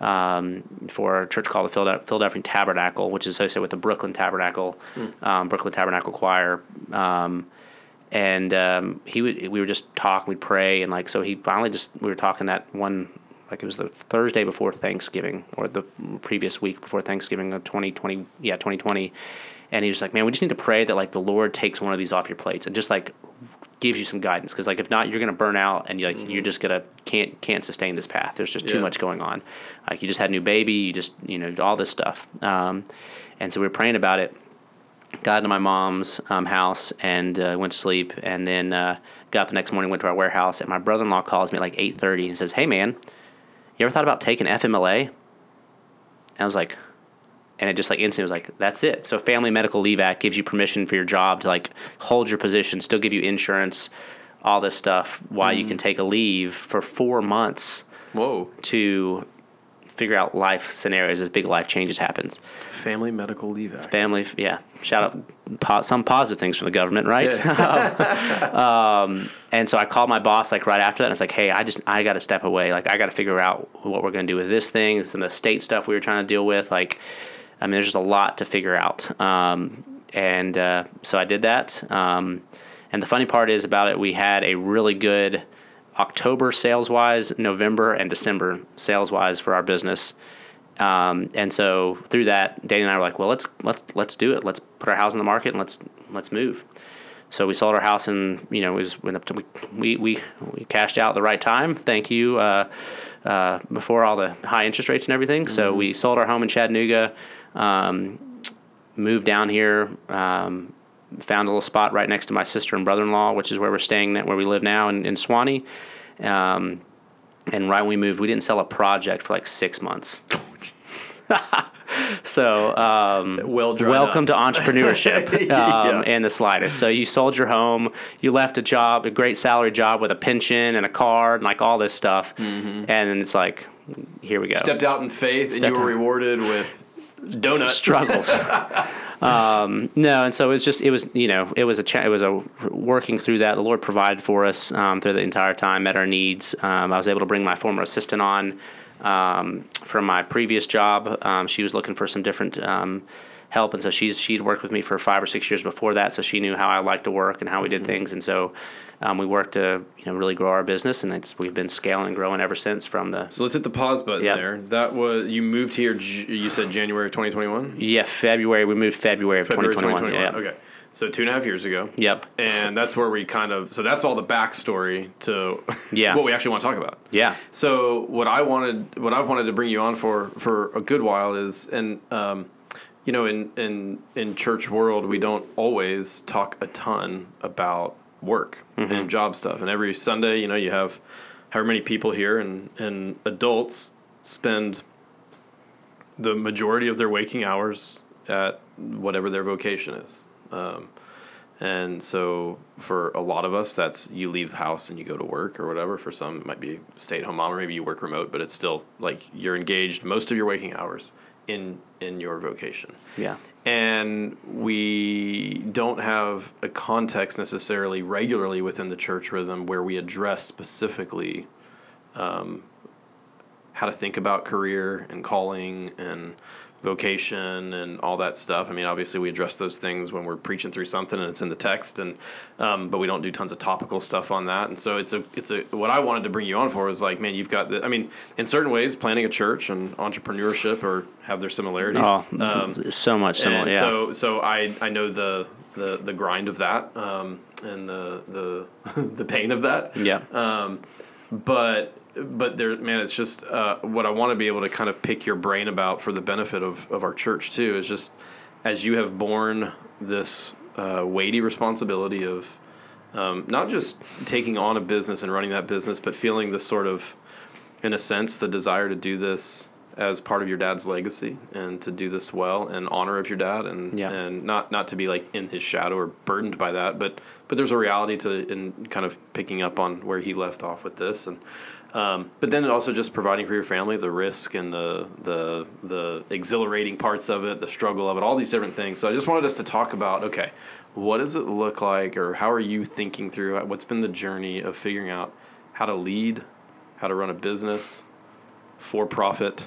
um, for a church called the Philadelphia, Tabernacle, which is associated with the Brooklyn Tabernacle, mm. um, Brooklyn Tabernacle Choir. Um, and um, he would we would just talk, we'd pray, and like so he finally just we were talking that one like it was the Thursday before Thanksgiving or the previous week before Thanksgiving of 2020 yeah 2020 and he was like man we just need to pray that like the Lord takes one of these off your plates and just like gives you some guidance because like if not you're gonna burn out and you like mm-hmm. you're just gonna can't can't sustain this path. There's just yeah. too much going on. Like you just had a new baby you just you know all this stuff. Um, and so we were praying about it. Got into my mom's um, house and uh, went to sleep and then uh, got up the next morning went to our warehouse and my brother-in-law calls me at like 8.30 and says hey man you ever thought about taking fmla and i was like and it just like instantly was like that's it. So family medical leave act gives you permission for your job to like hold your position still give you insurance all this stuff while mm. you can take a leave for four months whoa. to figure out life scenarios as big life changes happens. Family medical leave act. Family yeah. Shout out po- some positive things from the government right? Yeah. [LAUGHS] um, and so i called my boss like right after that and it's like hey i just i got to step away. Like i got to figure out what we're to do with this thing. Some of the state stuff we were trying to deal with. Like I mean, there's just a lot to figure out. Um, and uh, so I did that. Um, and the funny part is about it, we had a really good October sales wise, November and December sales wise for our business. Um, and so through that, Dana and I were like, well, let's let's let's do it. Let's put our house in the market and let's let's move. So we sold our house and you know it was went up to we we we cashed out at the right time. Thank you. Uh, uh, before all the high interest rates and everything. Mm-hmm. So we sold our home in Chattanooga. Um, moved down here, um, found a little spot right next to my sister and brother-in-law, which is where we're staying, where we live now in, in Suwanee. Um, and right when we moved, we didn't sell a project for like six months. [LAUGHS] [LAUGHS] so um, Well welcome to entrepreneurship [LAUGHS] um, Yeah. in the slightest. So you sold your home, you left a job, a great salary job with a pension and a car and like all this stuff, and then it's like, here we go. Mm-hmm. Stepped out in faith, and you were out. rewarded with donuts. struggles. [LAUGHS] um, no, and so it was just it was you know it was a cha- it was a working through that. The Lord provided for us um, through the entire time, met our needs. Um, I was able to bring my former assistant on um, from my previous job. Um, she was looking for some different. Um, help and so she's she'd worked with me for five or six years before that so she knew how I liked to work and how we did things and so um, we worked to you know really grow our business and it's, we've been scaling and growing ever since from the So let's hit the pause button Yeah. there. That was you moved here. You said January of 2021. yeah February we moved February of February 2021, yeah Okay, so two and a half years ago. yep And that's where we kind of. So that's all the backstory to Yeah. [LAUGHS] what we actually want to talk about. yeah So what I wanted, what I've wanted to bring you on for for a good while is, and um, you know, in in in church world, we don't always talk a ton about work and job stuff. And every Sunday, you know, you have however many people here, and and adults spend the majority of their waking hours at whatever their vocation is. Um, and so for a lot of us, that's you leave house and you go to work or whatever. For some, it might be stay at home mom or maybe you work remote, but it's still like you're engaged most of your waking hours in in your vocation. yeah And we don't have a context necessarily regularly within the church rhythm where we address specifically um, how to think about career and calling and vocation and all that stuff. I mean, obviously we address those things when we're preaching through something and it's in the text, and um, but we don't do tons of topical stuff on that. And so it's a it's a what I wanted to bring you on for is like, man, you've got the. I mean, in certain ways, planning a church and entrepreneurship or have their similarities. Oh, Um, so much similar. Yeah. so so I I know the the the grind of that um, and the the [LAUGHS] the pain of that. yeah. Um, but but there, man, it's just uh, what I want to be able to kind of pick your brain about for the benefit of of our church too. Is just as you have borne this uh, weighty responsibility of um, not just taking on a business and running that business, but feeling the sort of, in a sense, the desire to do this as part of your dad's legacy and to do this well in honor of your dad and Yeah. and not not to be like in his shadow or burdened by that, but but there's a reality to in kind of picking up on where he left off with this and. Um, but then also just providing for your family the risk and the the the exhilarating parts of it, the struggle of it, all these different things. So I just wanted us to talk about okay, what does it look like, or how are you thinking through what's been the journey of figuring out how to lead, how to run a business, for profit,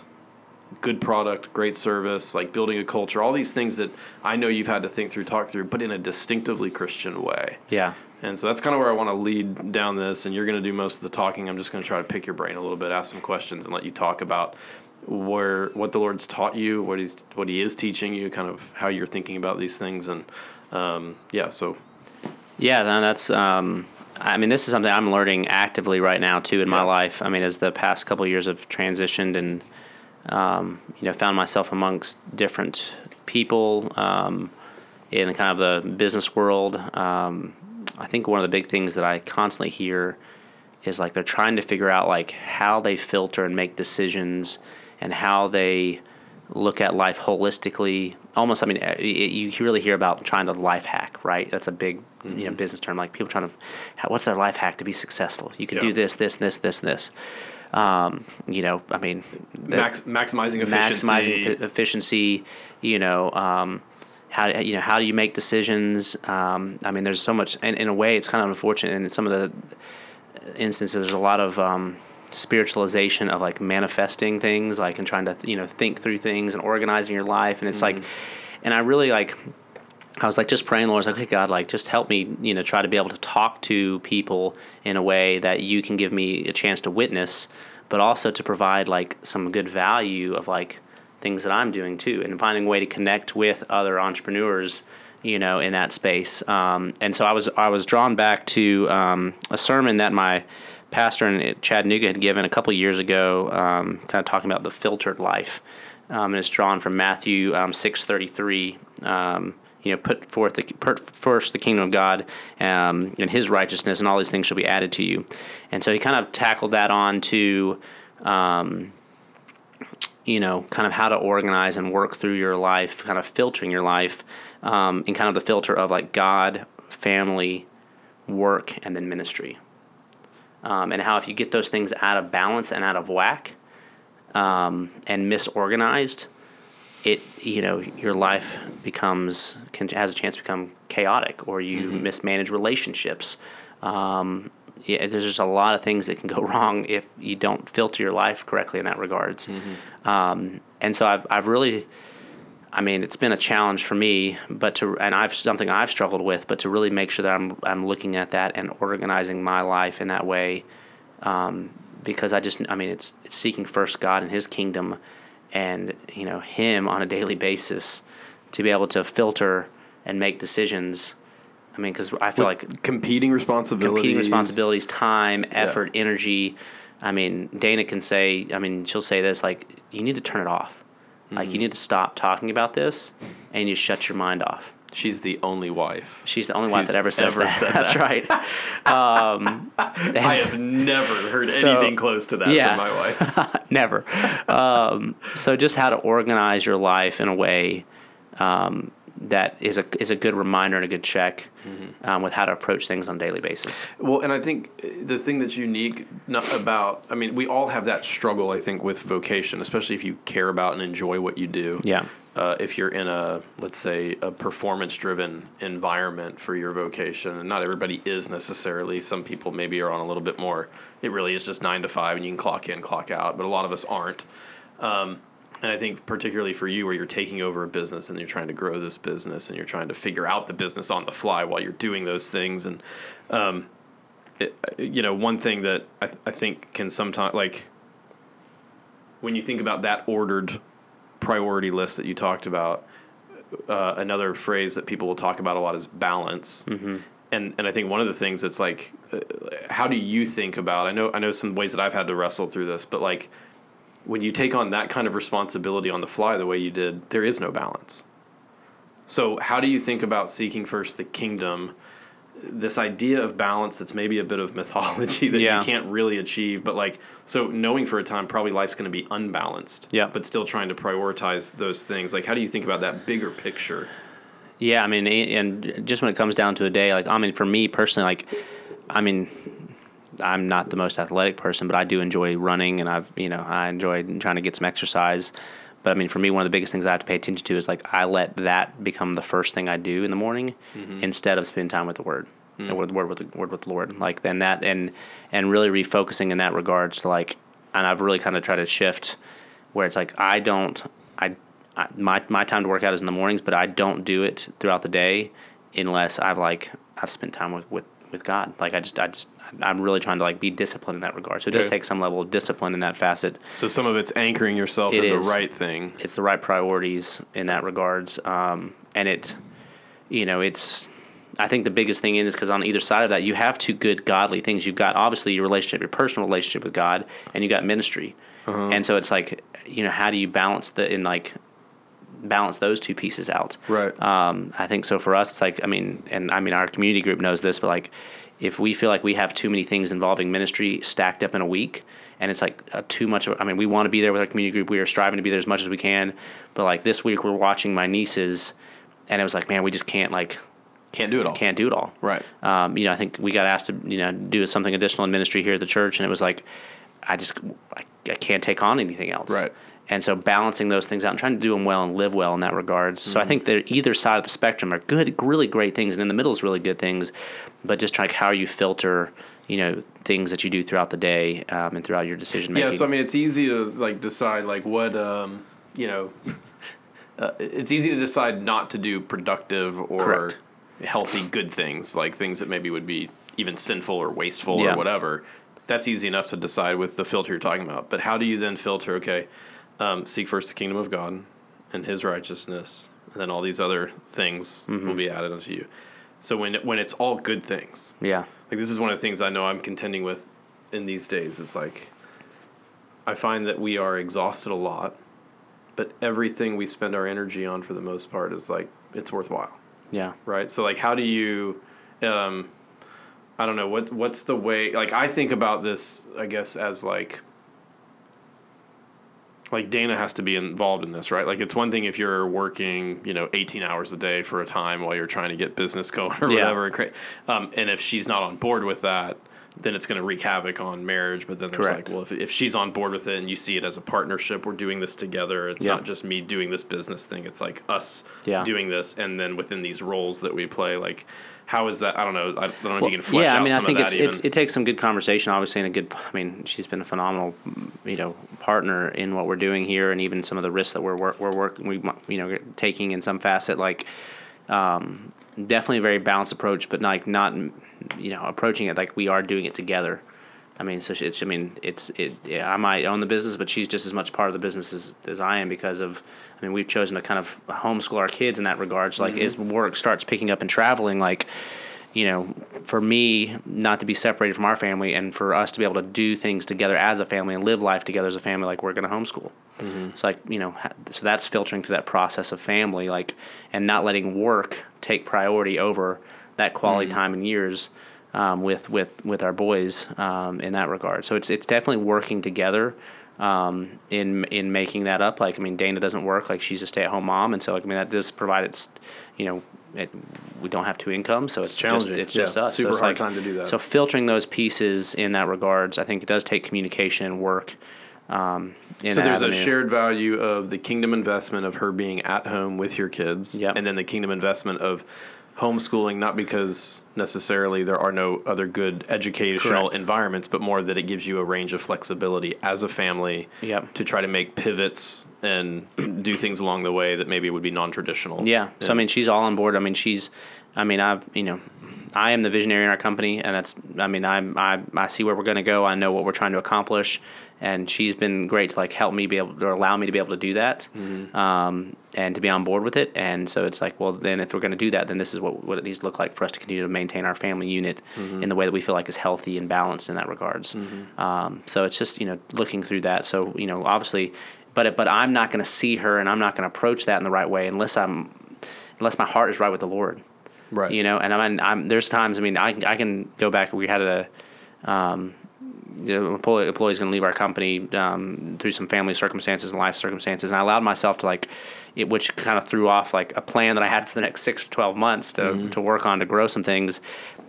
good product, great service, like building a culture, all these things that I know you've had to think through, talk through, but in a distinctively Christian way. yeah. And so that's kind of where I want to lead down this. And you're going to do most of the talking. I'm just going to try to pick your brain a little bit, ask some questions, and let you talk about where what the Lord's taught you, what he's what He is teaching you, kind of how you're thinking about these things, and um, yeah. So Yeah, no, that's. Um, I mean, this is something I'm learning actively right now too in my life. I mean, as the past couple of years have transitioned and um, you know found myself amongst different people um, in kind of the business world. Um, I think one of the big things that I constantly hear is like they're trying to figure out like how they filter and make decisions and how they look at life holistically. Almost, I mean, uh, y- you really hear about trying to life hack, right? That's a big, you know, business term. Like people trying to, what's their life hack to be successful? You can Yeah. do this, this, this, this, this. Um, you know, I mean, max, maximizing efficiency. maximizing efficiency. You know, um, how you know how do you make decisions? Um, I mean, there's so much. And in a way, it's kind of unfortunate. In some of the instances, there's a lot of um, spiritualization of like manifesting things, like and trying to you know think through things and organizing your life. And it's like, and I really like. I was like just praying, Lord. I was like, okay, God, like just help me, you know, try to be able to talk to people in a way that you can give me a chance to witness, but also to provide like some good value of like things that I'm doing too, and finding a way to connect with other entrepreneurs, you know, in that space. Um, and so I was I was drawn back to um, a sermon that my pastor in Chattanooga had given a couple years ago, um, kind of talking about the filtered life, um, and it's drawn from Matthew um, six thirty three. Um, you know, put forth the put first the kingdom of God and His righteousness, and all these things shall be added to you. And so he kind of tackled that on to um, you know, kind of how to organize and work through your life, kind of filtering your life, um, in kind of the filter of like God, family, work, and then ministry. Um, and how if you get those things out of balance and out of whack um, and misorganized, it you know your life becomes can, has a chance to become chaotic, or you mismanage relationships. Um, yeah, there's just a lot of things that can go [LAUGHS] wrong if you don't filter your life correctly in that regards. Um, and so I've I've really, I mean, it's been a challenge for me, but to and I've something I've struggled with, but to really make sure that I'm I'm looking at that and organizing my life in that way, um, because I just I mean it's it's seeking first God and His kingdom, and you know Him on a daily basis, to be able to filter and make decisions. I mean, because I feel like competing responsibilities. competing responsibilities, time, effort, energy. I mean, Dana can say, I mean, she'll say this like, you need to turn it off. Like, Mm-hmm. you need to stop talking about this and you shut your mind off. She's the only wife. She's the only wife that ever says ever that. said [LAUGHS] That's right. [LAUGHS] Um, I have never heard So- anything close to that yeah. from my wife. [LAUGHS] Never. Um, so just how to organize your life in a way um, that is a is a good reminder and a good check Mm-hmm. um, with how to approach things on a daily basis. Well, and I think the thing that's unique not about, I mean, we all have that struggle, I think, with vocation, especially if you care about and enjoy what you do. Yeah. Uh, if you're in a, let's say, a performance driven environment for your vocation, and not everybody is necessarily, some people maybe are on a little bit more, it really is just nine to five and you can clock in, clock out, but a lot of us aren't. Um, and I think particularly for you, where you're taking over a business and you're trying to grow this business and you're trying to figure out the business on the fly while you're doing those things, and um, it, you know, one thing that I, th- I think can sometimes like when you think about that ordered priority list that you talked about, uh, another phrase that people will talk about a lot is balance. Mm-hmm. And and I think one of the things that's like, uh, how do you think about? I know I know some ways that I've had to wrestle through this, but like when you take on that kind of responsibility on the fly the way you did, there is no balance. So how do you think about seeking first the kingdom? This idea of balance that's maybe a bit of [LAUGHS] mythology that Yeah. you can't really achieve, but like so knowing for a time probably life's going to be unbalanced. Yeah. But still trying to prioritize those things. Like how do you think about that bigger picture? Yeah, I mean, and just when it comes down to a day, like I mean, for me personally, like I mean, I'm not the most athletic person, but I do enjoy running, and I've you know I enjoy trying to get some exercise. But I mean, for me, one of the biggest things I have to pay attention to is like I let that become the first thing I do in the morning mm-hmm. instead of spending time with the Word, mm. the word, word with the word with the Lord. Like then that and and really refocusing in that regards to like, and I've really kind of tried to shift where it's like I don't I, I my my time to work out is in the mornings, but I don't do it throughout the day unless I've like I've spent time with with, with God. Like I just I just I'm really trying to like be disciplined in that regard. So it does Okay. take some level of discipline in that facet. So some of it's anchoring yourself It in is. the right thing. It's the right priorities in that regards, um, and it, you know, it's. I think the biggest thing in is because on either side of that, you have two good godly things. You've got obviously your relationship, your personal relationship with God, and you got ministry. And so it's like, you know, how do you balance the in like balance those two pieces out? Right. Um, I think so for us, it's like, I mean, and I mean, our community group knows this, but like, if we feel like we have too many things involving ministry stacked up in a week, and it's like uh, too much. Of, I mean, we want to be there with our community group. We are striving to be there as much as we can, but like this week, we're watching my nieces, and it was like, man, we just can't like Can't do it all. can't do it all. Right. Um, you know, I think we got asked to you know do something additional in ministry here at the church, and it was like, I just I, I can't take on anything else. Right. And so balancing those things out and trying to do them well and live well in that regard. So I think that either side of the spectrum are good, really great things, and in the middle is really good things. But just like how you filter, you know, things that you do throughout the day um, and throughout your decision making. Yeah, so I mean, it's easy to like decide like what um, you know. Uh, it's easy to decide not to do productive or Correct. healthy, good things, like things that maybe would be even sinful or wasteful Yeah. or whatever. That's easy enough to decide with the filter you're talking about. But how do you then filter? Okay, um, seek first the kingdom of God and His righteousness, and then all these other things will be added unto you. So when when it's all good things, yeah, like this is one of the things I know I'm contending with in these days. It's like I find that we are exhausted a lot, but everything we spend our energy on for the most part is like it's worthwhile, yeah, right? So like, how do you? Um, I don't know what what's the way. Like I think about this, I guess, as like like Dana has to be involved in this, right? Like it's one thing if you're working, you know, 18 hours a day for a time while you're trying to get business [LAUGHS] going or Yeah. whatever. Um, and if she's not on board with that, then it's going to wreak havoc on marriage. But then there's Correct. like, well, if, if she's on board with it and you see it as a partnership, we're doing this together. It's Yeah. not just me doing this business thing. It's like us Yeah. doing this, and then within these roles that we play, like, how is that? I don't know. I don't know if you can flesh yeah, out I mean, I think of it's, that it's even. it takes some good conversation, obviously, and a good. I mean, she's been a phenomenal, you know, partner in what we're doing here, and even some of the risks that we're work, we're working, we you know, taking in some facet. Like, um, definitely a very balanced approach, but like not, you know, approaching it like we are doing it together. I mean, so it's. I mean, it's. It. Yeah, I might own the business, but she's just as much part of the business as, as I am because of. I mean, we've chosen to kind of homeschool our kids in that regard. So, like, mm-hmm. as work starts picking up and traveling, like, you know, for me not to be separated from our family and for us to be able to do things together as a family and live life together as a family, like we're going to homeschool. Mm-hmm. It's like, you know, so that's filtering through that process of family, like, and not letting work take priority over that quality time and years um, with, with, with our boys um, in that regard. So it's, it's definitely working together um, in in making that up. Like I mean, Dana doesn't work. Like she's a stay at home mom, and so like I mean that does provide its, you know, it, we don't have two incomes, so it's, challenging. Just, it's Yeah, just us. super so it's hard like, time to do that. So filtering those pieces in that regards, I think it does take communication and work. Um, in So there's a shared value of the kingdom investment of her being at home with your kids, Yep. and then the kingdom investment of homeschooling, not because necessarily there are no other good educational Correct. environments, but more that it gives you a range of flexibility as a family Yep. to try to make pivots and do things along the way that maybe would be non-traditional. Yeah. So I mean, she's all on board. I mean, she's, I mean, I've, you know, I am the visionary in our company, and that's, I mean, I'm, I, I see where we're going to go. I know what we're trying to accomplish, and she's been great to like help me be able or allow me to be able to do that, um, and to be on board with it. And so it's like, well, then if we're going to do that, then this is what what it needs to look like for us to continue to maintain our family unit in the way that we feel like is healthy and balanced in that regards. Um, so it's just you know looking through that. So you know, obviously. But, but I'm not going to see her and I'm not going to approach that in the right way unless I'm unless my heart is right with the Lord. Right. You know, and I mean, I'm there's times. I mean, I I can go back. We had a um, employee employee's going to leave our company um, through some family circumstances and life circumstances, and I allowed myself to like, it, which kind of threw off like a plan that I had for the next six to twelve months to to work on to grow some things,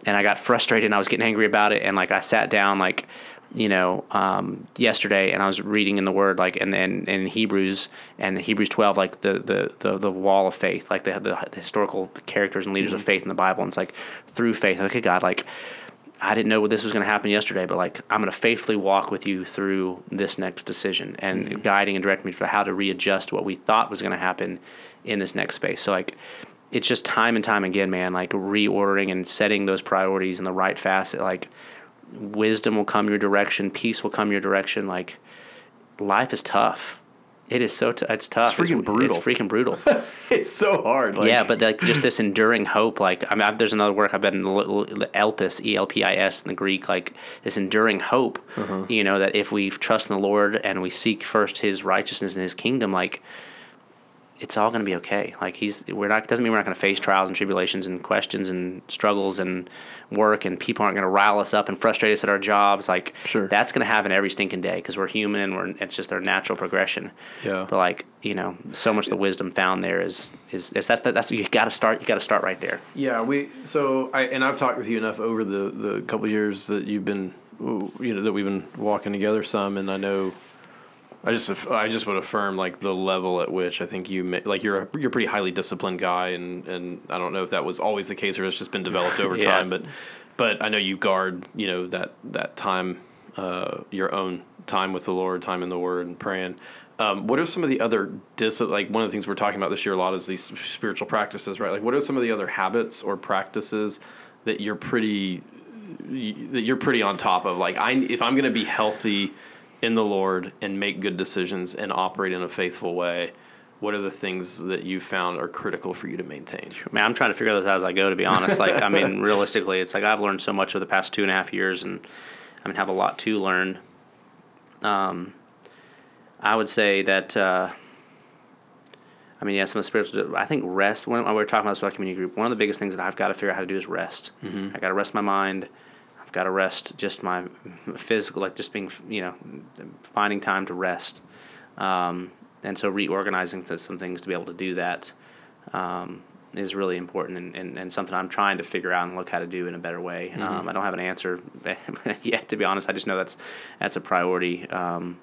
and I got frustrated and I was getting angry about it, and like I sat down like. You know, um, yesterday, and I was reading in the Word, like, and and in Hebrews and Hebrews twelve, like the the the, the wall of faith, like they have the, the historical characters and leaders of faith in the Bible, and it's like through faith. Okay, God, like I didn't know this was going to happen yesterday, but like I'm going to faithfully walk with you through this next decision and guiding and directing me for how to readjust what we thought was going to happen in this next space. So like it's just time and time again, man, like reordering and setting those priorities in the right facet. Like wisdom will come your direction, peace will come your direction. Like life is tough. It is so t- it's tough. It's freaking brutal. It's freaking brutal. [LAUGHS] It's so hard. Like, yeah, but like just this enduring hope. Like I mean, I've, there's another work I've been L- Elpis, E L P I S in the Greek. Like this enduring hope. Uh-huh. You know that if we trust in the Lord and we seek first His righteousness and His kingdom, like it's all going to be okay. Like he's we're not doesn't mean we're not going to face trials and tribulations and questions and struggles and work and people aren't going to rile us up and frustrate us at our jobs. Like Sure. that's going to happen every stinking day because we're human and we're it's just our natural progression. Yeah. But like you know, so much of the wisdom found there is is, is that that's you got to start. You got to start right there. Yeah, we so I and I've talked with you enough over the the couple years that you've been you know that we've been walking together some, and I know I just I just would affirm like the level at which I think you like you're a, you're a pretty highly disciplined guy, and and I don't know if that was always the case or it's just been developed over [LAUGHS] Yes. time, but but I know you guard you know that that time uh, your own time with the Lord, time in the Word, and praying. Um, what are some of the other dis like one of the things we're talking about this year a lot is these spiritual practices, right? Like, what are some of the other habits or practices that you're pretty that you're pretty on top of? Like, I if I'm going to be healthy in the Lord and make good decisions and operate in a faithful way, what are the things that you found are critical for you to maintain? Man, I'm trying to figure those out as I go. To be honest, like I mean, [LAUGHS] realistically, it's like I've learned so much over the past two and a half years, and I mean, have a lot to learn. Um, I would say that. Uh, I mean, yeah, some of the spiritual. I think rest. When we were talking about this community group, one of the biggest things that I've got to figure out how to do is rest. I got to rest my mind. Got to rest just my physical, like just being, you know, finding time to rest. Um, and so reorganizing some things to be able to do that um, is really important and, and, and, something I'm trying to figure out and look how to do in a better way. Mm-hmm. Um, I don't have an answer [LAUGHS] yet, to be honest. I just know that's that's a priority. Um,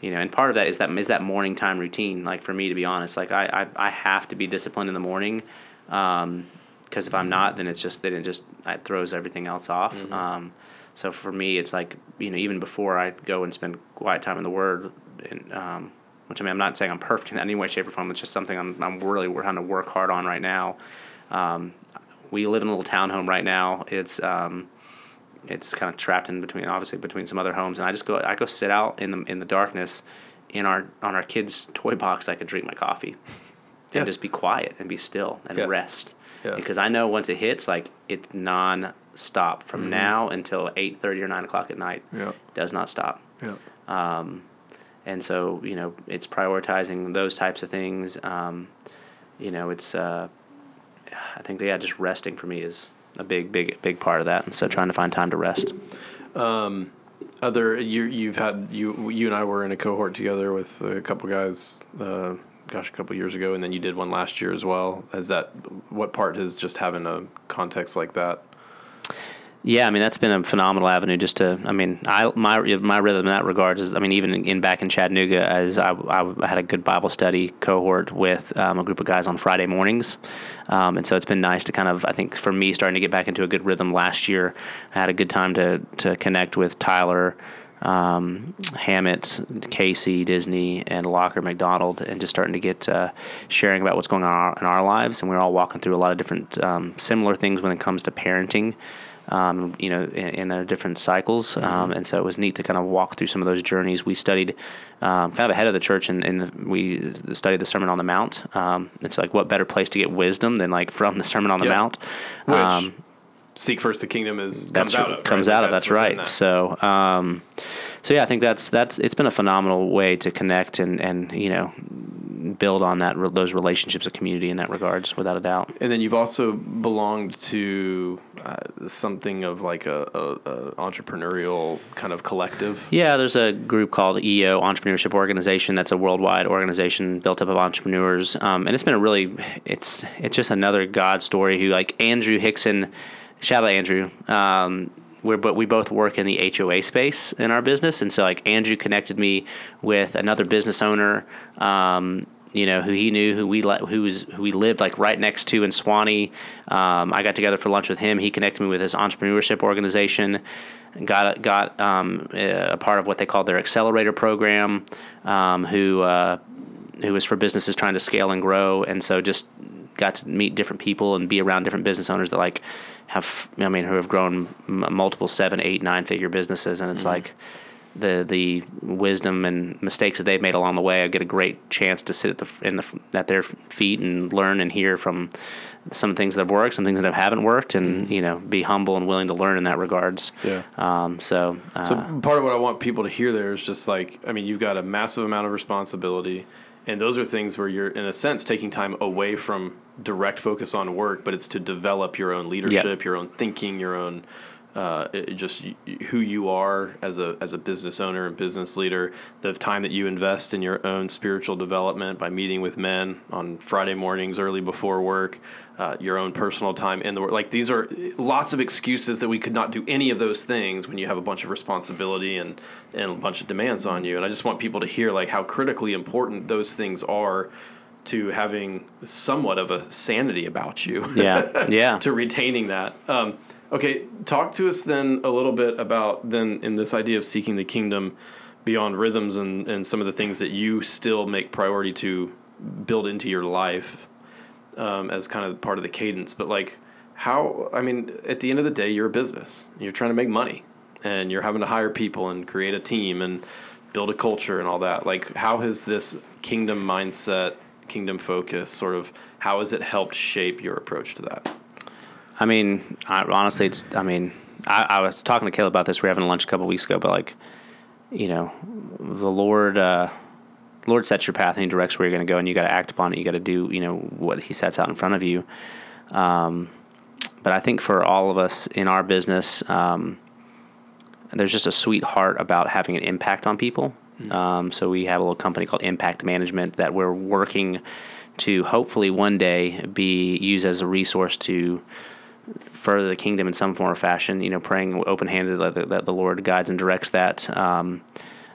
you know, and part of that is that is that morning time routine. Like for me, to be honest, like I I, I have to be disciplined in the morning. Um, because if I'm not, then it's just then it just it throws everything else off. Mm-hmm. Um, so for me, it's like you know even before I go and spend quiet time in the Word, and, um, which I mean I'm not saying I'm perfect in any way, shape, or form. It's just something I'm I'm really trying to work hard on right now. Um, we live in a little townhome right now. It's um, it's kind of trapped in between, obviously between some other homes, and I just go I go sit out in the in the darkness in our on our kids' toy box. I could drink my coffee [LAUGHS] and just be quiet and be still and yeah. rest. Yeah. Because I know once it hits, like it's non-stop from mm-hmm. now until eight thirty or nine o'clock at night. Yeah. Does not stop. Yeah. Um, and so you know it's prioritizing those types of things. Um, you know, it's uh, I think yeah, just resting for me is a big, big, big part of that. And so mm-hmm. trying to find time to rest. Um, other you you've had you you and I were in a cohort together with a couple guys. Uh, gosh, a couple years ago, and then you did one last year as well. Has that what part has just having a context like that? Yeah, I mean that's been a phenomenal avenue. Just to, I mean, I my my rhythm in that regard is, I mean, even in back in Chattanooga, as I, I had a good Bible study cohort with um, a group of guys on Friday mornings, um, and so it's been nice to kind of, I think, for me, starting to get back into a good rhythm. Last year, I had a good time to to connect with Tyler um, Hammett, Casey, Disney, and Locker McDonald, and just starting to get uh, sharing about what's going on in our, in our, lives. And we're all walking through a lot of different um, similar things when it comes to parenting. Um, you know, in, in their different cycles, mm-hmm. Um, and so it was neat to kind of walk through some of those journeys. We studied um, kind of ahead of the church, and, and we studied the Sermon on the Mount. Um, it's like what better place to get wisdom than like from the Sermon on the yep. Mount, which seek first the kingdom is comes out of comes right? out of that's, that's right. That. So um, so yeah, I think that's that's it's been a phenomenal way to connect and and you know build on that those relationships of community in that regards without a doubt. And then you've also belonged to uh, something of like a, a, a, entrepreneurial kind of collective. Yeah, there's a group called EO Entrepreneurship Organization. That's a worldwide organization built up of entrepreneurs, um, and it's been a really it's it's just another God story. Who like Andrew Hickson shout out Andrew. Um, we're but we both work in the HOA space in our business, and so like Andrew connected me with another business owner. Um, you know who he knew, who we let, who was who we lived like right next to in Suwanee. Um, I got together for lunch with him. He connected me with his entrepreneurship organization. Got got um, a part of what they call their accelerator program. Um, who uh, who was for businesses trying to scale and grow, and so just got to meet different people and be around different business owners that like have I mean who have grown m- multiple seven, eight, nine figure businesses, and it's mm-hmm. like the the wisdom and mistakes that they've made along the way. I get a great chance to sit at the in the at their feet and learn and hear from some things that have worked, some things that have haven't worked, and mm-hmm. you know be humble and willing to learn in that regards. Yeah. Um, so. Uh, so part of what I want people to hear there is just like I mean you've got a massive amount of responsibility and those are things where you're in a sense taking time away from direct focus on work but it's to develop your own leadership your own thinking your own uh, just who you are as a as a business owner and business leader, the time that you invest in your own spiritual development by meeting with men on Friday mornings early before work, uh, your own personal time in the work. Like these are lots of excuses that we could not do any of those things when you have a bunch of responsibility and and a bunch of demands on you. And I just want people to hear like how critically important those things are to having somewhat of a sanity about you. Yeah, yeah. [LAUGHS] to retaining that. Um, Okay, talk to us then a little bit about then in this idea of seeking the kingdom beyond rhythms and, and some of the things that you still make priority to build into your life um, as kind of part of the cadence. But like, how? I mean, at the end of the day, you're a business. You're trying to make money, and you're having to hire people and create a team and build a culture and all that. Like, how has this kingdom mindset, kingdom focus, sort of, how has it helped shape your approach to that? I mean, I, honestly, it's. I mean, I, I, was talking to Caleb about this. We were having lunch a couple weeks ago, but like, you know, the Lord, uh, Lord sets your path and He directs where you're going to go, and you got to act upon it. You got to do, you know, what He sets out in front of you. Um, but I think for all of us in our business, um, there's just a sweet heart about having an impact on people Um, so we have a little company called Impact Management that we're working to hopefully one day be used as a resource to further the kingdom in some form or fashion. You know, praying open handed that, the- that the Lord guides and directs that. Um,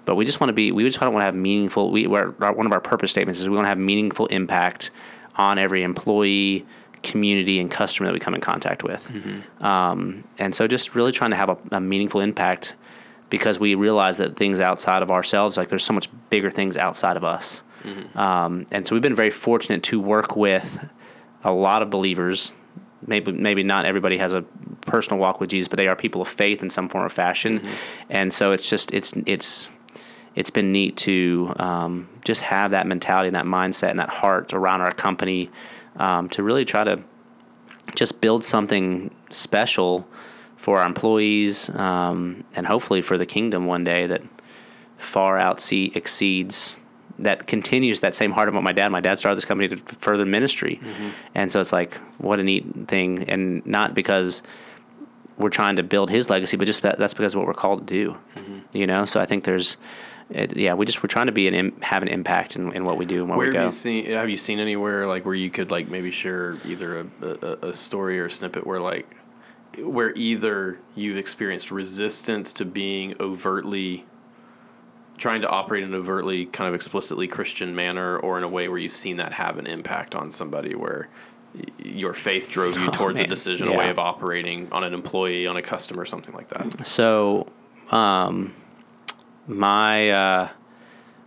but we just want to be. We just want to have meaningful. We one of our purpose statements is we want to have meaningful impact on every employee, community, and customer that we come in contact with. Um, and so, just really trying to have a, a meaningful impact because we realize that things outside of ourselves, like there's so much bigger things outside of us. Um, and so we've been very fortunate to work with a lot of believers. Maybe maybe not everybody has a personal walk with Jesus, but they are people of faith in some form or fashion. And so it's just it's it's it's been neat to um, just have that mentality and that mindset and that heart around our company um, to really try to just build something special for our employees um, and hopefully for the kingdom one day that far out see exceeds that continues that same heart of what my dad my dad started this company to further ministry. And so it's like what a neat thing and not because we're trying to build his legacy but just that, that's because of what we're called to do you know? So i think there's it, yeah we just we're trying to be an Im- have an impact in, in what we do and where Where we have go you seen? Have you seen anywhere like where you could like maybe share either a, a, a story or a snippet where like where either you've experienced resistance to being overtly trying to operate in an overtly kind of explicitly Christian manner, or in a way where you've seen that have an impact on somebody where your faith drove you towards a man. decision, a way of operating on an employee, on a customer, something like that. So, um, my uh,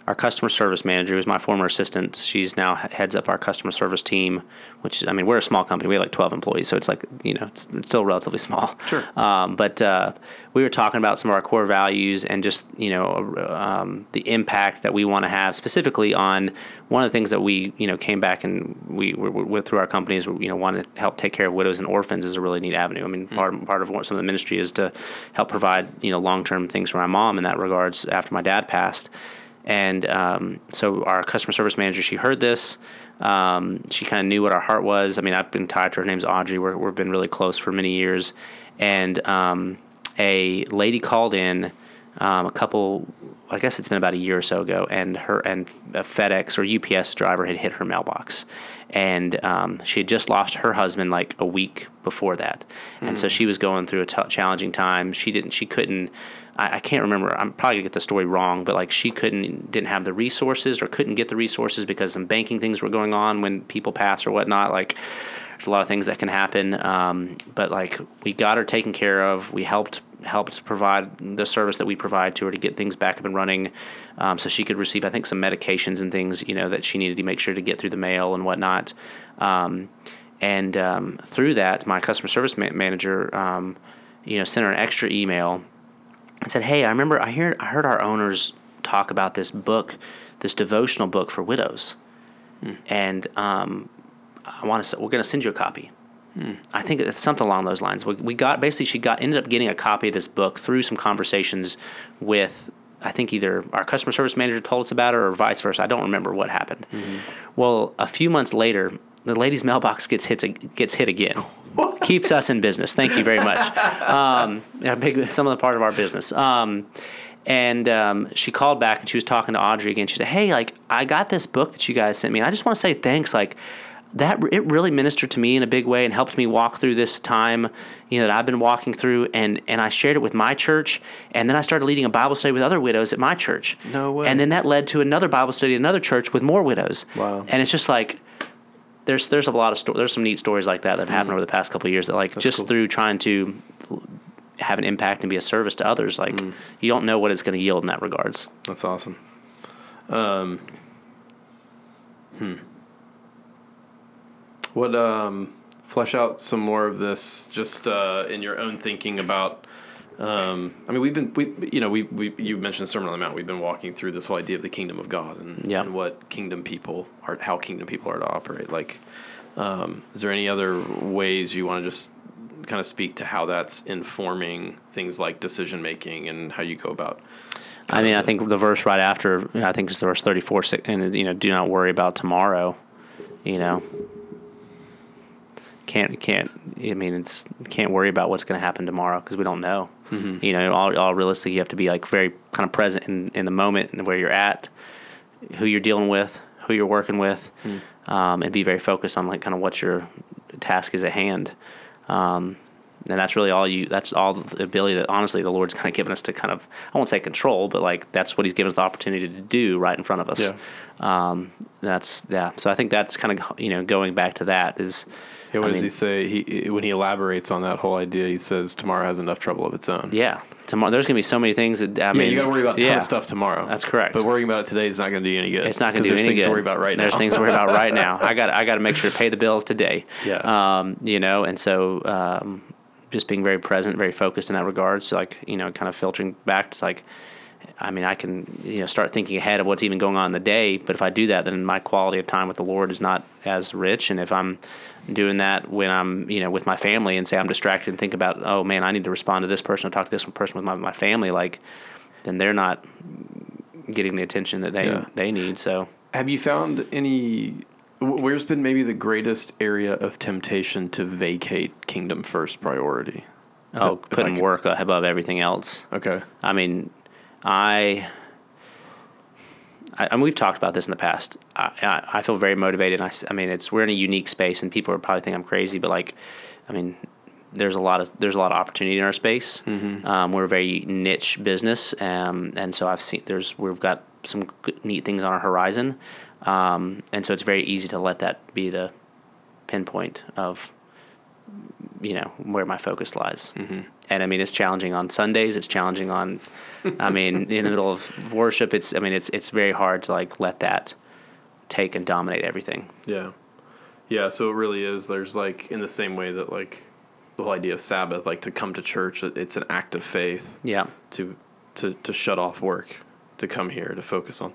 our customer service manager, who's my former assistant, she's now heads up our customer service team. Which I mean, we're a small company; we have like twelve employees, so it's like you know, it's, it's still relatively small. Sure. Um, but uh, we were talking about some of our core values and just you know um, the impact that we want to have specifically on one of the things that we you know came back and we were with through our companies you know want to help take care of widows and orphans is a really neat avenue. I mean part part of what some of the ministry is to help provide you know long term things for my mom in that regards after my dad passed. And um, so our customer service manager, she heard this. Um, she kind of knew what our heart was. I mean, I've been tied to her. Her name's Audrey. We're, we've been really close for many years. And um, a lady called in um, a couple, I guess it's been about a year or so ago, and her and a FedEx or UPS driver had hit her mailbox, and um, she had just lost her husband like a week before that, and so she was going through a t- challenging time. She didn't, she couldn't. I, I can't remember. I'm probably gonna get the story wrong, but like she couldn't, didn't have the resources or couldn't get the resources because some banking things were going on when people pass or whatnot. Like there's a lot of things that can happen. Um, but like we got her taken care of. We helped helped provide the service that we provide to her to get things back up and running, um, so she could receive I think some medications and things you know that she needed to make sure to get through the mail and whatnot. Um, and um, through that, my customer service ma- manager, um, you know, sent her an extra email and said, "Hey, I remember I heard I heard our owners talk about this book, this devotional book for widows, and um, I want to. We're going to send you a copy." I think it's something along those lines. We, we got basically she got ended up getting a copy of this book through some conversations with I think either our customer service manager told us about it or vice versa. I don't remember what happened. Well, a few months later, the lady's mailbox gets hit gets hit again. [LAUGHS] Keeps us in business. Thank you very much. Um, yeah, big some of the part of our business. Um, and um, she called back and she was talking to Audrey again. She said, "Hey, like I got this book that you guys sent me, and I just want to say thanks. Like that, it really ministered to me in a big way and helped me walk through this time, you know, that I've been walking through. And and I shared it with my church, and then I started leading a Bible study with other widows at my church. No way. And then that led to another Bible study at another church with more widows. Wow. And it's just like there's there's a lot of sto- there's some neat stories like that that have happened over the past couple of years that like just cool. through trying to have an impact and be a service to others like you don't know what it's going to yield in that regards That's awesome. Um, hmm. What um, flesh out some more of this just uh, in your own thinking about. Um, I mean, we've been we you know we, we you mentioned the Sermon on the Mount. We've been walking through this whole idea of the kingdom of God and, Yeah. and what kingdom people are, how kingdom people are to operate. Like, um, is there any other ways you want to just kind of speak to how that's informing things like decision making and how you go about? i mean i think the verse right after i think it's the verse 34 and you know do not worry about tomorrow you know can't can't i mean it's can't worry about what's going to happen tomorrow because we don't know You know, all, all realistic, you have to be like very kind of present in, in the moment and where you're at, who you're dealing with, who you're working with, um, and be very focused on like kind of what your task is at hand. Um, and that's really all you that's all the ability that honestly the lord's kind of given us to kind of i won't say control but like that's what he's given us the opportunity to do right in front of us Yeah. um, that's yeah so i think that's kind of you know going back to that is Yeah, what I does mean- he say? He when he elaborates on that whole idea, he says tomorrow has enough trouble of its own. yeah tomorrow there's gonna be so many things that i Yeah, mean you got to worry about yeah, stuff tomorrow. That's correct. But worrying about it today is not going to do you any good. it's not going to do there's any things good. to worry about right now. There's things to worry about right now. [LAUGHS] I got I got to make sure to pay the bills today. Yeah. Um, you know, and so um, just being very present, very focused in that regard. So like you know, kind of filtering back to like, I mean, I can you know start thinking ahead of what's even going on in the day. But if I do that, then my quality of time with the Lord is not as rich. And if I'm doing that when I'm you know with my family and say I'm distracted and think about oh man, I need to respond to this person or talk to this person with my my family, like then they're not getting the attention that they Yeah. they need. So. Have you found any? Where's been maybe the greatest area of temptation to vacate kingdom first priority? Oh, putting work above everything else. Okay. I mean, I, I, mean, we've talked about this in the past. I, I, I feel very motivated. I, I mean, it's we're in a unique space, and people are probably think I'm crazy, but like, I mean, there's a lot of there's a lot of opportunity in our space. Um, we're a very niche business, um, and so I've seen there's we've got some good, neat things on our horizon, um, and so it's very easy to let that be the pinpoint of you know where my focus lies. Mm-hmm. And I mean, it's challenging on Sundays. It's challenging on, I mean, in the middle of worship. It's I mean, it's it's very hard to like let that take and dominate everything. Yeah. Yeah, so it really is. There's like in the same way that like the whole idea of Sabbath, like to come to church, it's an act of faith Yeah, to to to shut off work, to come here, to focus on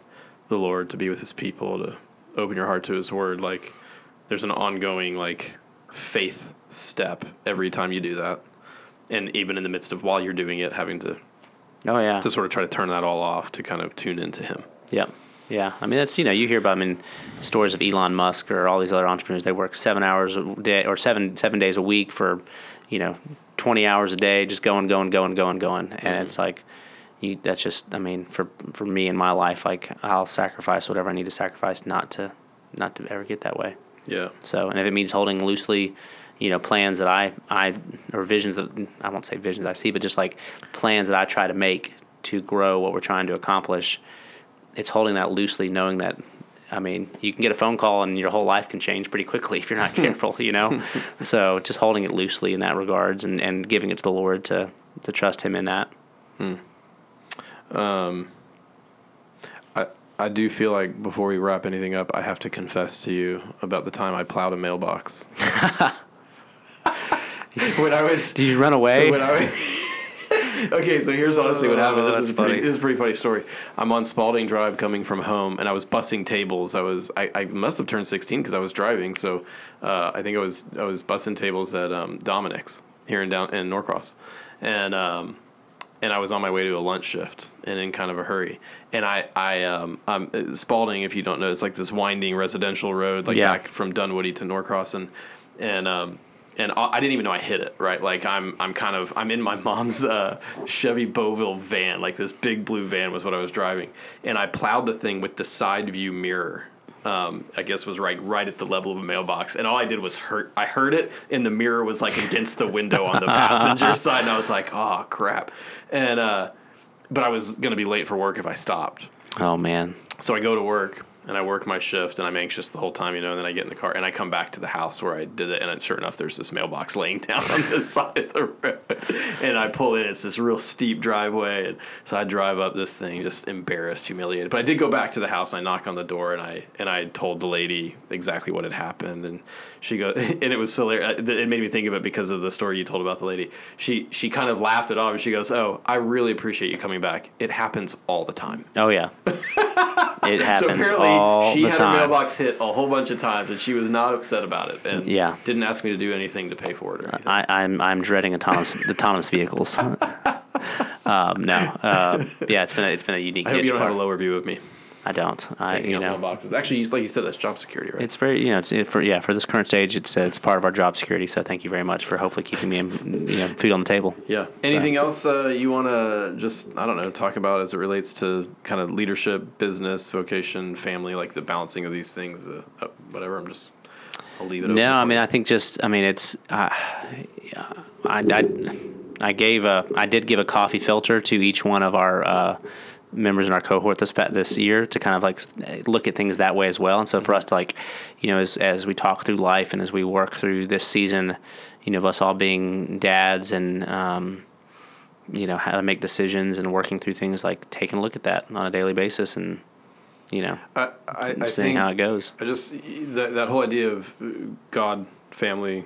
the Lord, to be with His people, to open your heart to His Word. Like there's an ongoing like faith step every time you do that, and even in the midst of while you're doing it, having to oh yeah, to sort of try to turn that all off to kind of tune into Him. yeah, yeah. I mean, that's you know you hear about I mean stories of Elon Musk or all these other entrepreneurs. They work seven hours a day or seven seven days a week for you know twenty hours a day, just going, going, going, going, going, and mm-hmm. it's like. You, that's just, I mean, for for me in my life, like I'll sacrifice whatever I need to sacrifice, not to, not to ever get that way. Yeah. So, and if it means holding loosely, you know, plans that I, I, or visions that I won't say visions I see, but just like plans that I try to make to grow what we're trying to accomplish, it's holding that loosely, knowing that, I mean, you can get a phone call and your whole life can change pretty quickly [LAUGHS] if you're not hmm. careful, you know? [LAUGHS] so just holding it loosely in that regards and, and giving it to the Lord to, to trust Him in that. Hmm. Um, I, I do feel like before we wrap anything up, I have to confess to you about the time I plowed a mailbox. [LAUGHS] [LAUGHS] when I was Did you run away? [LAUGHS] when I was [LAUGHS] okay, so here's honestly what happened. Oh, This that's is a pretty, funny. this is a pretty funny story. I'm on Spalding Drive coming from home, and I was bussing tables. I was I, I must have turned 16 because I was driving. So uh, I think I was I was bussing tables at um, Dominic's here in down in Norcross, and um, and I was on my way to a lunch shift and in kind of a hurry. And I, I, um, um, Spalding, if you don't know, it's like this winding residential road, like Yeah. back from Dunwoody to Norcross, and and um, and I I didn't even know I hit it. Right, like I'm, I'm kind of, I'm in my mom's uh, Chevy Beauville van, like this big blue van was what I was driving, and I plowed the thing with the side view mirror. Um, I guess was right, right at the level of a mailbox, and all I did was hurt. I heard it, and the mirror was like against the window on the [LAUGHS] passenger side, and I was like, "Oh crap!" And uh, but I was gonna be late for work if I stopped. oh, man. So I go to work and I work my shift and I'm anxious the whole time, you know, and then I get in the car and I come back to the house where I did it and sure enough there's this mailbox [LAUGHS] laying down on the side of the road. And I pull in, it's this real steep driveway and so I drive up this thing just embarrassed, humiliated. But I did go back to the house, I knock on the door and I and I told the lady exactly what had happened and she goes [LAUGHS] and it was hilarious. it made me think of it because of the story you told about the lady. She she kind of laughed it off and she goes, "Oh, I really appreciate you coming back. It happens all the time." Oh, yeah. [LAUGHS] It happens so apparently all she the had time. her mailbox hit a whole bunch of times and she was not upset about it and Yeah. didn't ask me to do anything to pay for it. I, I'm I'm dreading autonomous [LAUGHS] autonomous vehicles. um, no, uh, yeah, it's been a, it's been a unique I hope you don't have a lower view of me. I don't. I Taking you know. mailboxes. Actually, like you said, that's job security, right? It's very, you know, it's it, for yeah for this current stage, it's uh, it's part of our job security. So thank you very much for hopefully keeping me, in, you know, food on the table. Yeah. Anything else uh, you want to just I don't know talk about as it relates to kind of leadership, business, vocation, family, like the balancing of these things, uh, uh, whatever. I'm just I'll leave it. No, I mean. I think just, I mean, it's, uh, I, I, I gave a, I did give a coffee filter to each one of our uh, members in our cohort this this year to kind of like look at things that way as well. And so for us to like, you know, as as we talk through life and as we work through this season, you know, of us all being dads and. Um, you know how to make decisions and working through things like taking a look at that on a daily basis and you know I, I, I seeing how it goes I just that that whole idea of uh, God, family,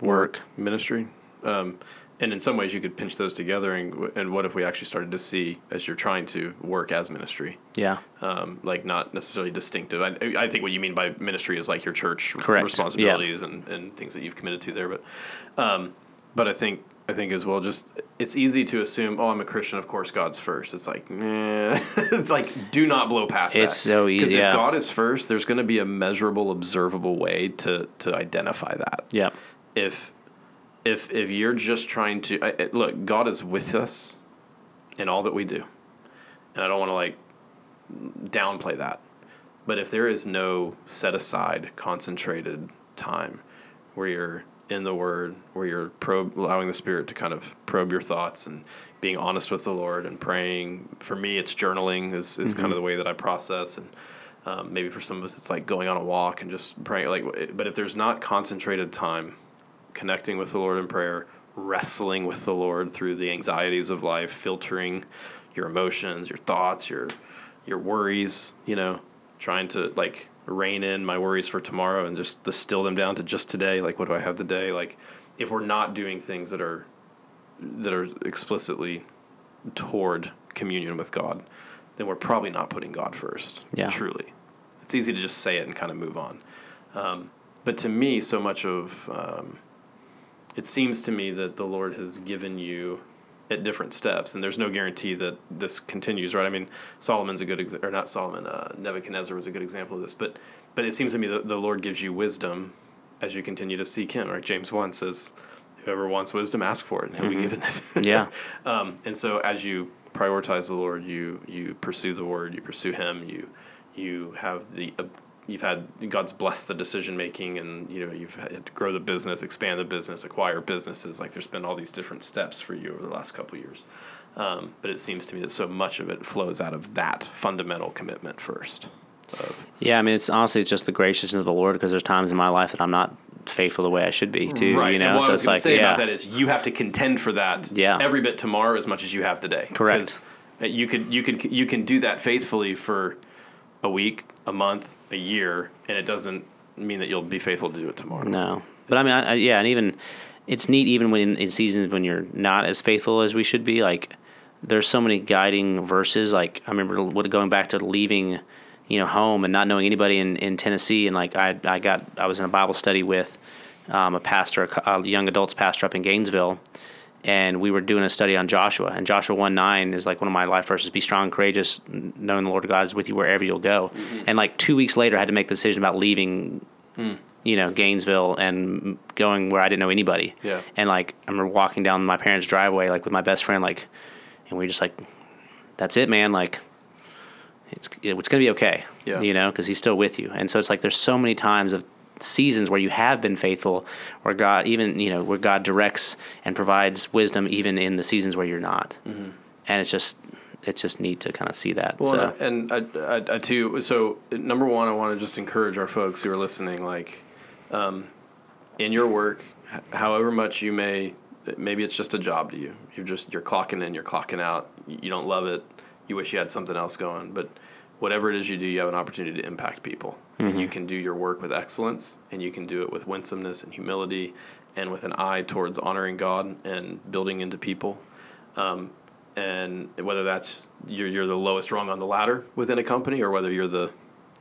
work, ministry, um, and in some ways you could pinch those together. And and what if we actually started to see as you're trying to work as ministry, yeah um, like not necessarily distinctive. I, I think what you mean by ministry is like your church Correct. responsibilities and, and things that you've committed to there. But um, but I think I think as well, just it's easy to assume, oh, I'm a Christian, of course God's first. It's like, nah. [LAUGHS] it's like do not blow past It's that. so easy, Because yeah. if God is first, there's going to be a measurable, observable way to to identify that. yeah If if if you're just trying to I, look, God is with us in all that we do, and I don't want to like downplay that. But if there is no set aside, concentrated time where you're in the Word, where you're probe, allowing the Spirit to kind of probe your thoughts and being honest with the Lord and praying. For me, it's journaling is, is kind of the way that I process, and um, maybe for some of us, it's like going on a walk and just praying. Like, but if there's not concentrated time, connecting with the Lord in prayer, wrestling with the Lord through the anxieties of life, filtering your emotions, your thoughts, your your worries, you know, trying to like rein in my worries for tomorrow and just distill them down to just today, like what do I have today? Like if we're not doing things that are that are explicitly toward communion with God, then we're probably not putting God first. Yeah. Truly. It's easy to just say it and kind of move on. Um, but to me, so much of um, it seems to me that the Lord has given you at different steps, and there's no guarantee that this continues, right? I mean, Solomon's a good, ex- or not Solomon, uh, Nebuchadnezzar was a good example of this, but but it seems to me that the Lord gives you wisdom as you continue to seek Him, right? James one says, "Whoever wants wisdom, ask for it, and He'll be given it." [LAUGHS] Yeah. um, and so as you prioritize the Lord, you you pursue the Word, you pursue Him, you you have the you've had God's blessed the decision making, and you know you've had to grow the business, expand the business, acquire businesses. Like there's been all these different steps for you over the last couple of years. Um, but it seems to me that so much of it flows out of that fundamental commitment first. Of, Yeah, I mean, it's honestly it's just the graciousness of the Lord because there's times in my life that I'm not faithful the way I should be too. You and know, what so I was it's like say yeah, about that is you have to contend for that Yeah. every bit tomorrow as much as you have today. Correct. 'Cause You could you could you can do that faithfully for a week, a month, a year, and it doesn't mean that you'll be faithful to do it tomorrow. no, but I mean, I, I, yeah, and even it's neat even when in seasons when you're not as faithful as we should be. Like there's so many guiding verses. Like I remember going back to leaving, you know, home and not knowing anybody in, in Tennessee, and like I I got I was in a Bible study with um, a pastor, a a young adults pastor up in Gainesville. And we were doing a study on Joshua. And Joshua 1 9 is like one of my life verses be strong and courageous, knowing the Lord God is with you wherever you'll go. Mm-hmm. And like two weeks later, I had to make the decision about leaving, hmm. you know, Gainesville and going where I didn't know anybody. Yeah. And like, I remember walking down my parents' driveway, like with my best friend, like, and we were just like, that's it, man. Like, it's, it's going to be okay. Yeah. You know, because he's still with you. And so it's like there's so many times of seasons where you have been faithful, where God even you know where God directs and provides wisdom even in the seasons where you're not. Mm-hmm. And it's just it's just neat to kind of see that. Well, so and, I, I, I, too. So number one, I want to just encourage our folks who are listening, like, um, in your work, however much you may, maybe it's just a job to you. You're just you're clocking in, you're clocking out. You don't love it. You wish you had something else going, but whatever it is you do, you have an opportunity to impact people, and you can do your work with excellence, and you can do it with winsomeness and humility, and with an eye towards honoring God and building into people and whether that's you're, you're the lowest rung on the ladder within a company or whether you're the,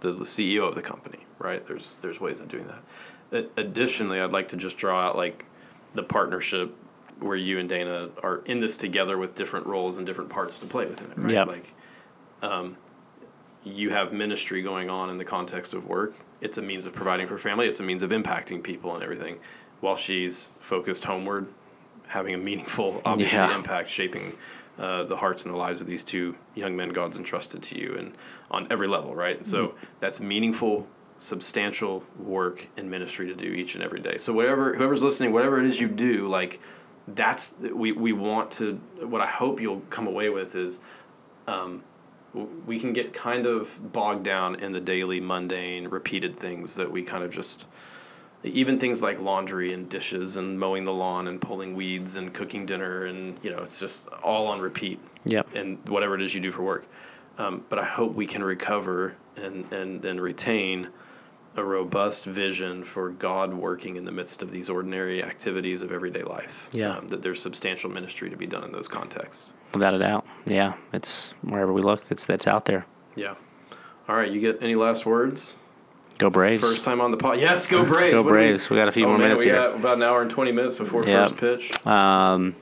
the, CEO of the company, right? There's there's ways of doing that. Additionally, I'd like to just draw out like the partnership where you and Dana are in this together with different roles and different parts to play within it, right? Yep. Like, um, you have ministry going on in the context of work. It's a means of providing for family. It's a means of impacting people and everything. While she's focused homeward, having a meaningful, obviously, Yeah. impact, shaping uh, the hearts and the lives of these two young men God's entrusted to you, and on every level, right? And so that's meaningful, substantial work and ministry to do each and every day. So whatever, whoever's listening, whatever it is you do, like that's we we want to. What I hope you'll come away with is um, we can get kind of bogged down in the daily, mundane, repeated things that we kind of just, even things like laundry and dishes and mowing the lawn and pulling weeds and cooking dinner and you know it's just all on repeat. Yep. And whatever it is you do for work, um, but I hope we can recover and and and retain a robust vision for God working in the midst of these ordinary activities of everyday life. Yeah. Um, that there's substantial ministry to be done in those contexts. Without a doubt. Yeah. It's wherever we look, it's that's out there. Yeah. All right. You get any last words? Go Braves. First time on the pod. Yes, go Braves. Go What do we- Braves. We got a few oh, more man, minutes we here. got about an hour and 20 minutes before Yep. first pitch. Um,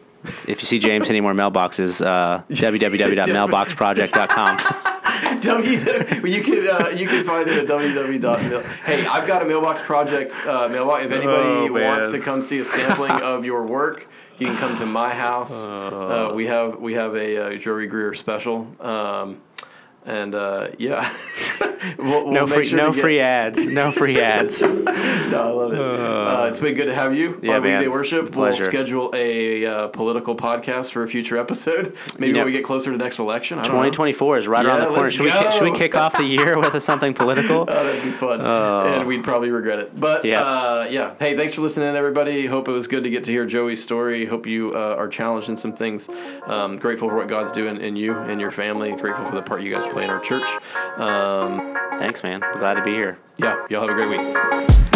if you see James any more mailboxes, uh, [LAUGHS] www.mailboxproject.com. www. [LAUGHS] You can uh, you can find it at www. Hey, I've got a mailbox project uh, mailbox. If anybody Oh, wants to come see a sampling of your work, you can come to my house. [LAUGHS] Uh, we have we have a uh, Joey Greer special. Um, and uh, yeah, [LAUGHS] we'll, we'll No free, sure no free ads. No free [LAUGHS] ads. No, I love it. Uh, it's been good to have you Yeah, on man. Weekday Worship. Pleasure. We'll schedule a uh, political podcast for a future episode. [LAUGHS] Maybe You know- when we get closer to the next election. Don't know. 2024 is right around the corner. Should we, should we kick off the year with something political? Oh, that'd be fun. and we'd probably regret it. But Yeah. uh, yeah. Hey, thanks for listening, everybody. Hope it was good to get to hear Joey's story. Hope you uh, are challenged in some things. Um, grateful for what God's doing in you and your family. Grateful for the part you guys play in our church. Um, Thanks, man. Glad to be here. yeah, y'all have a great week.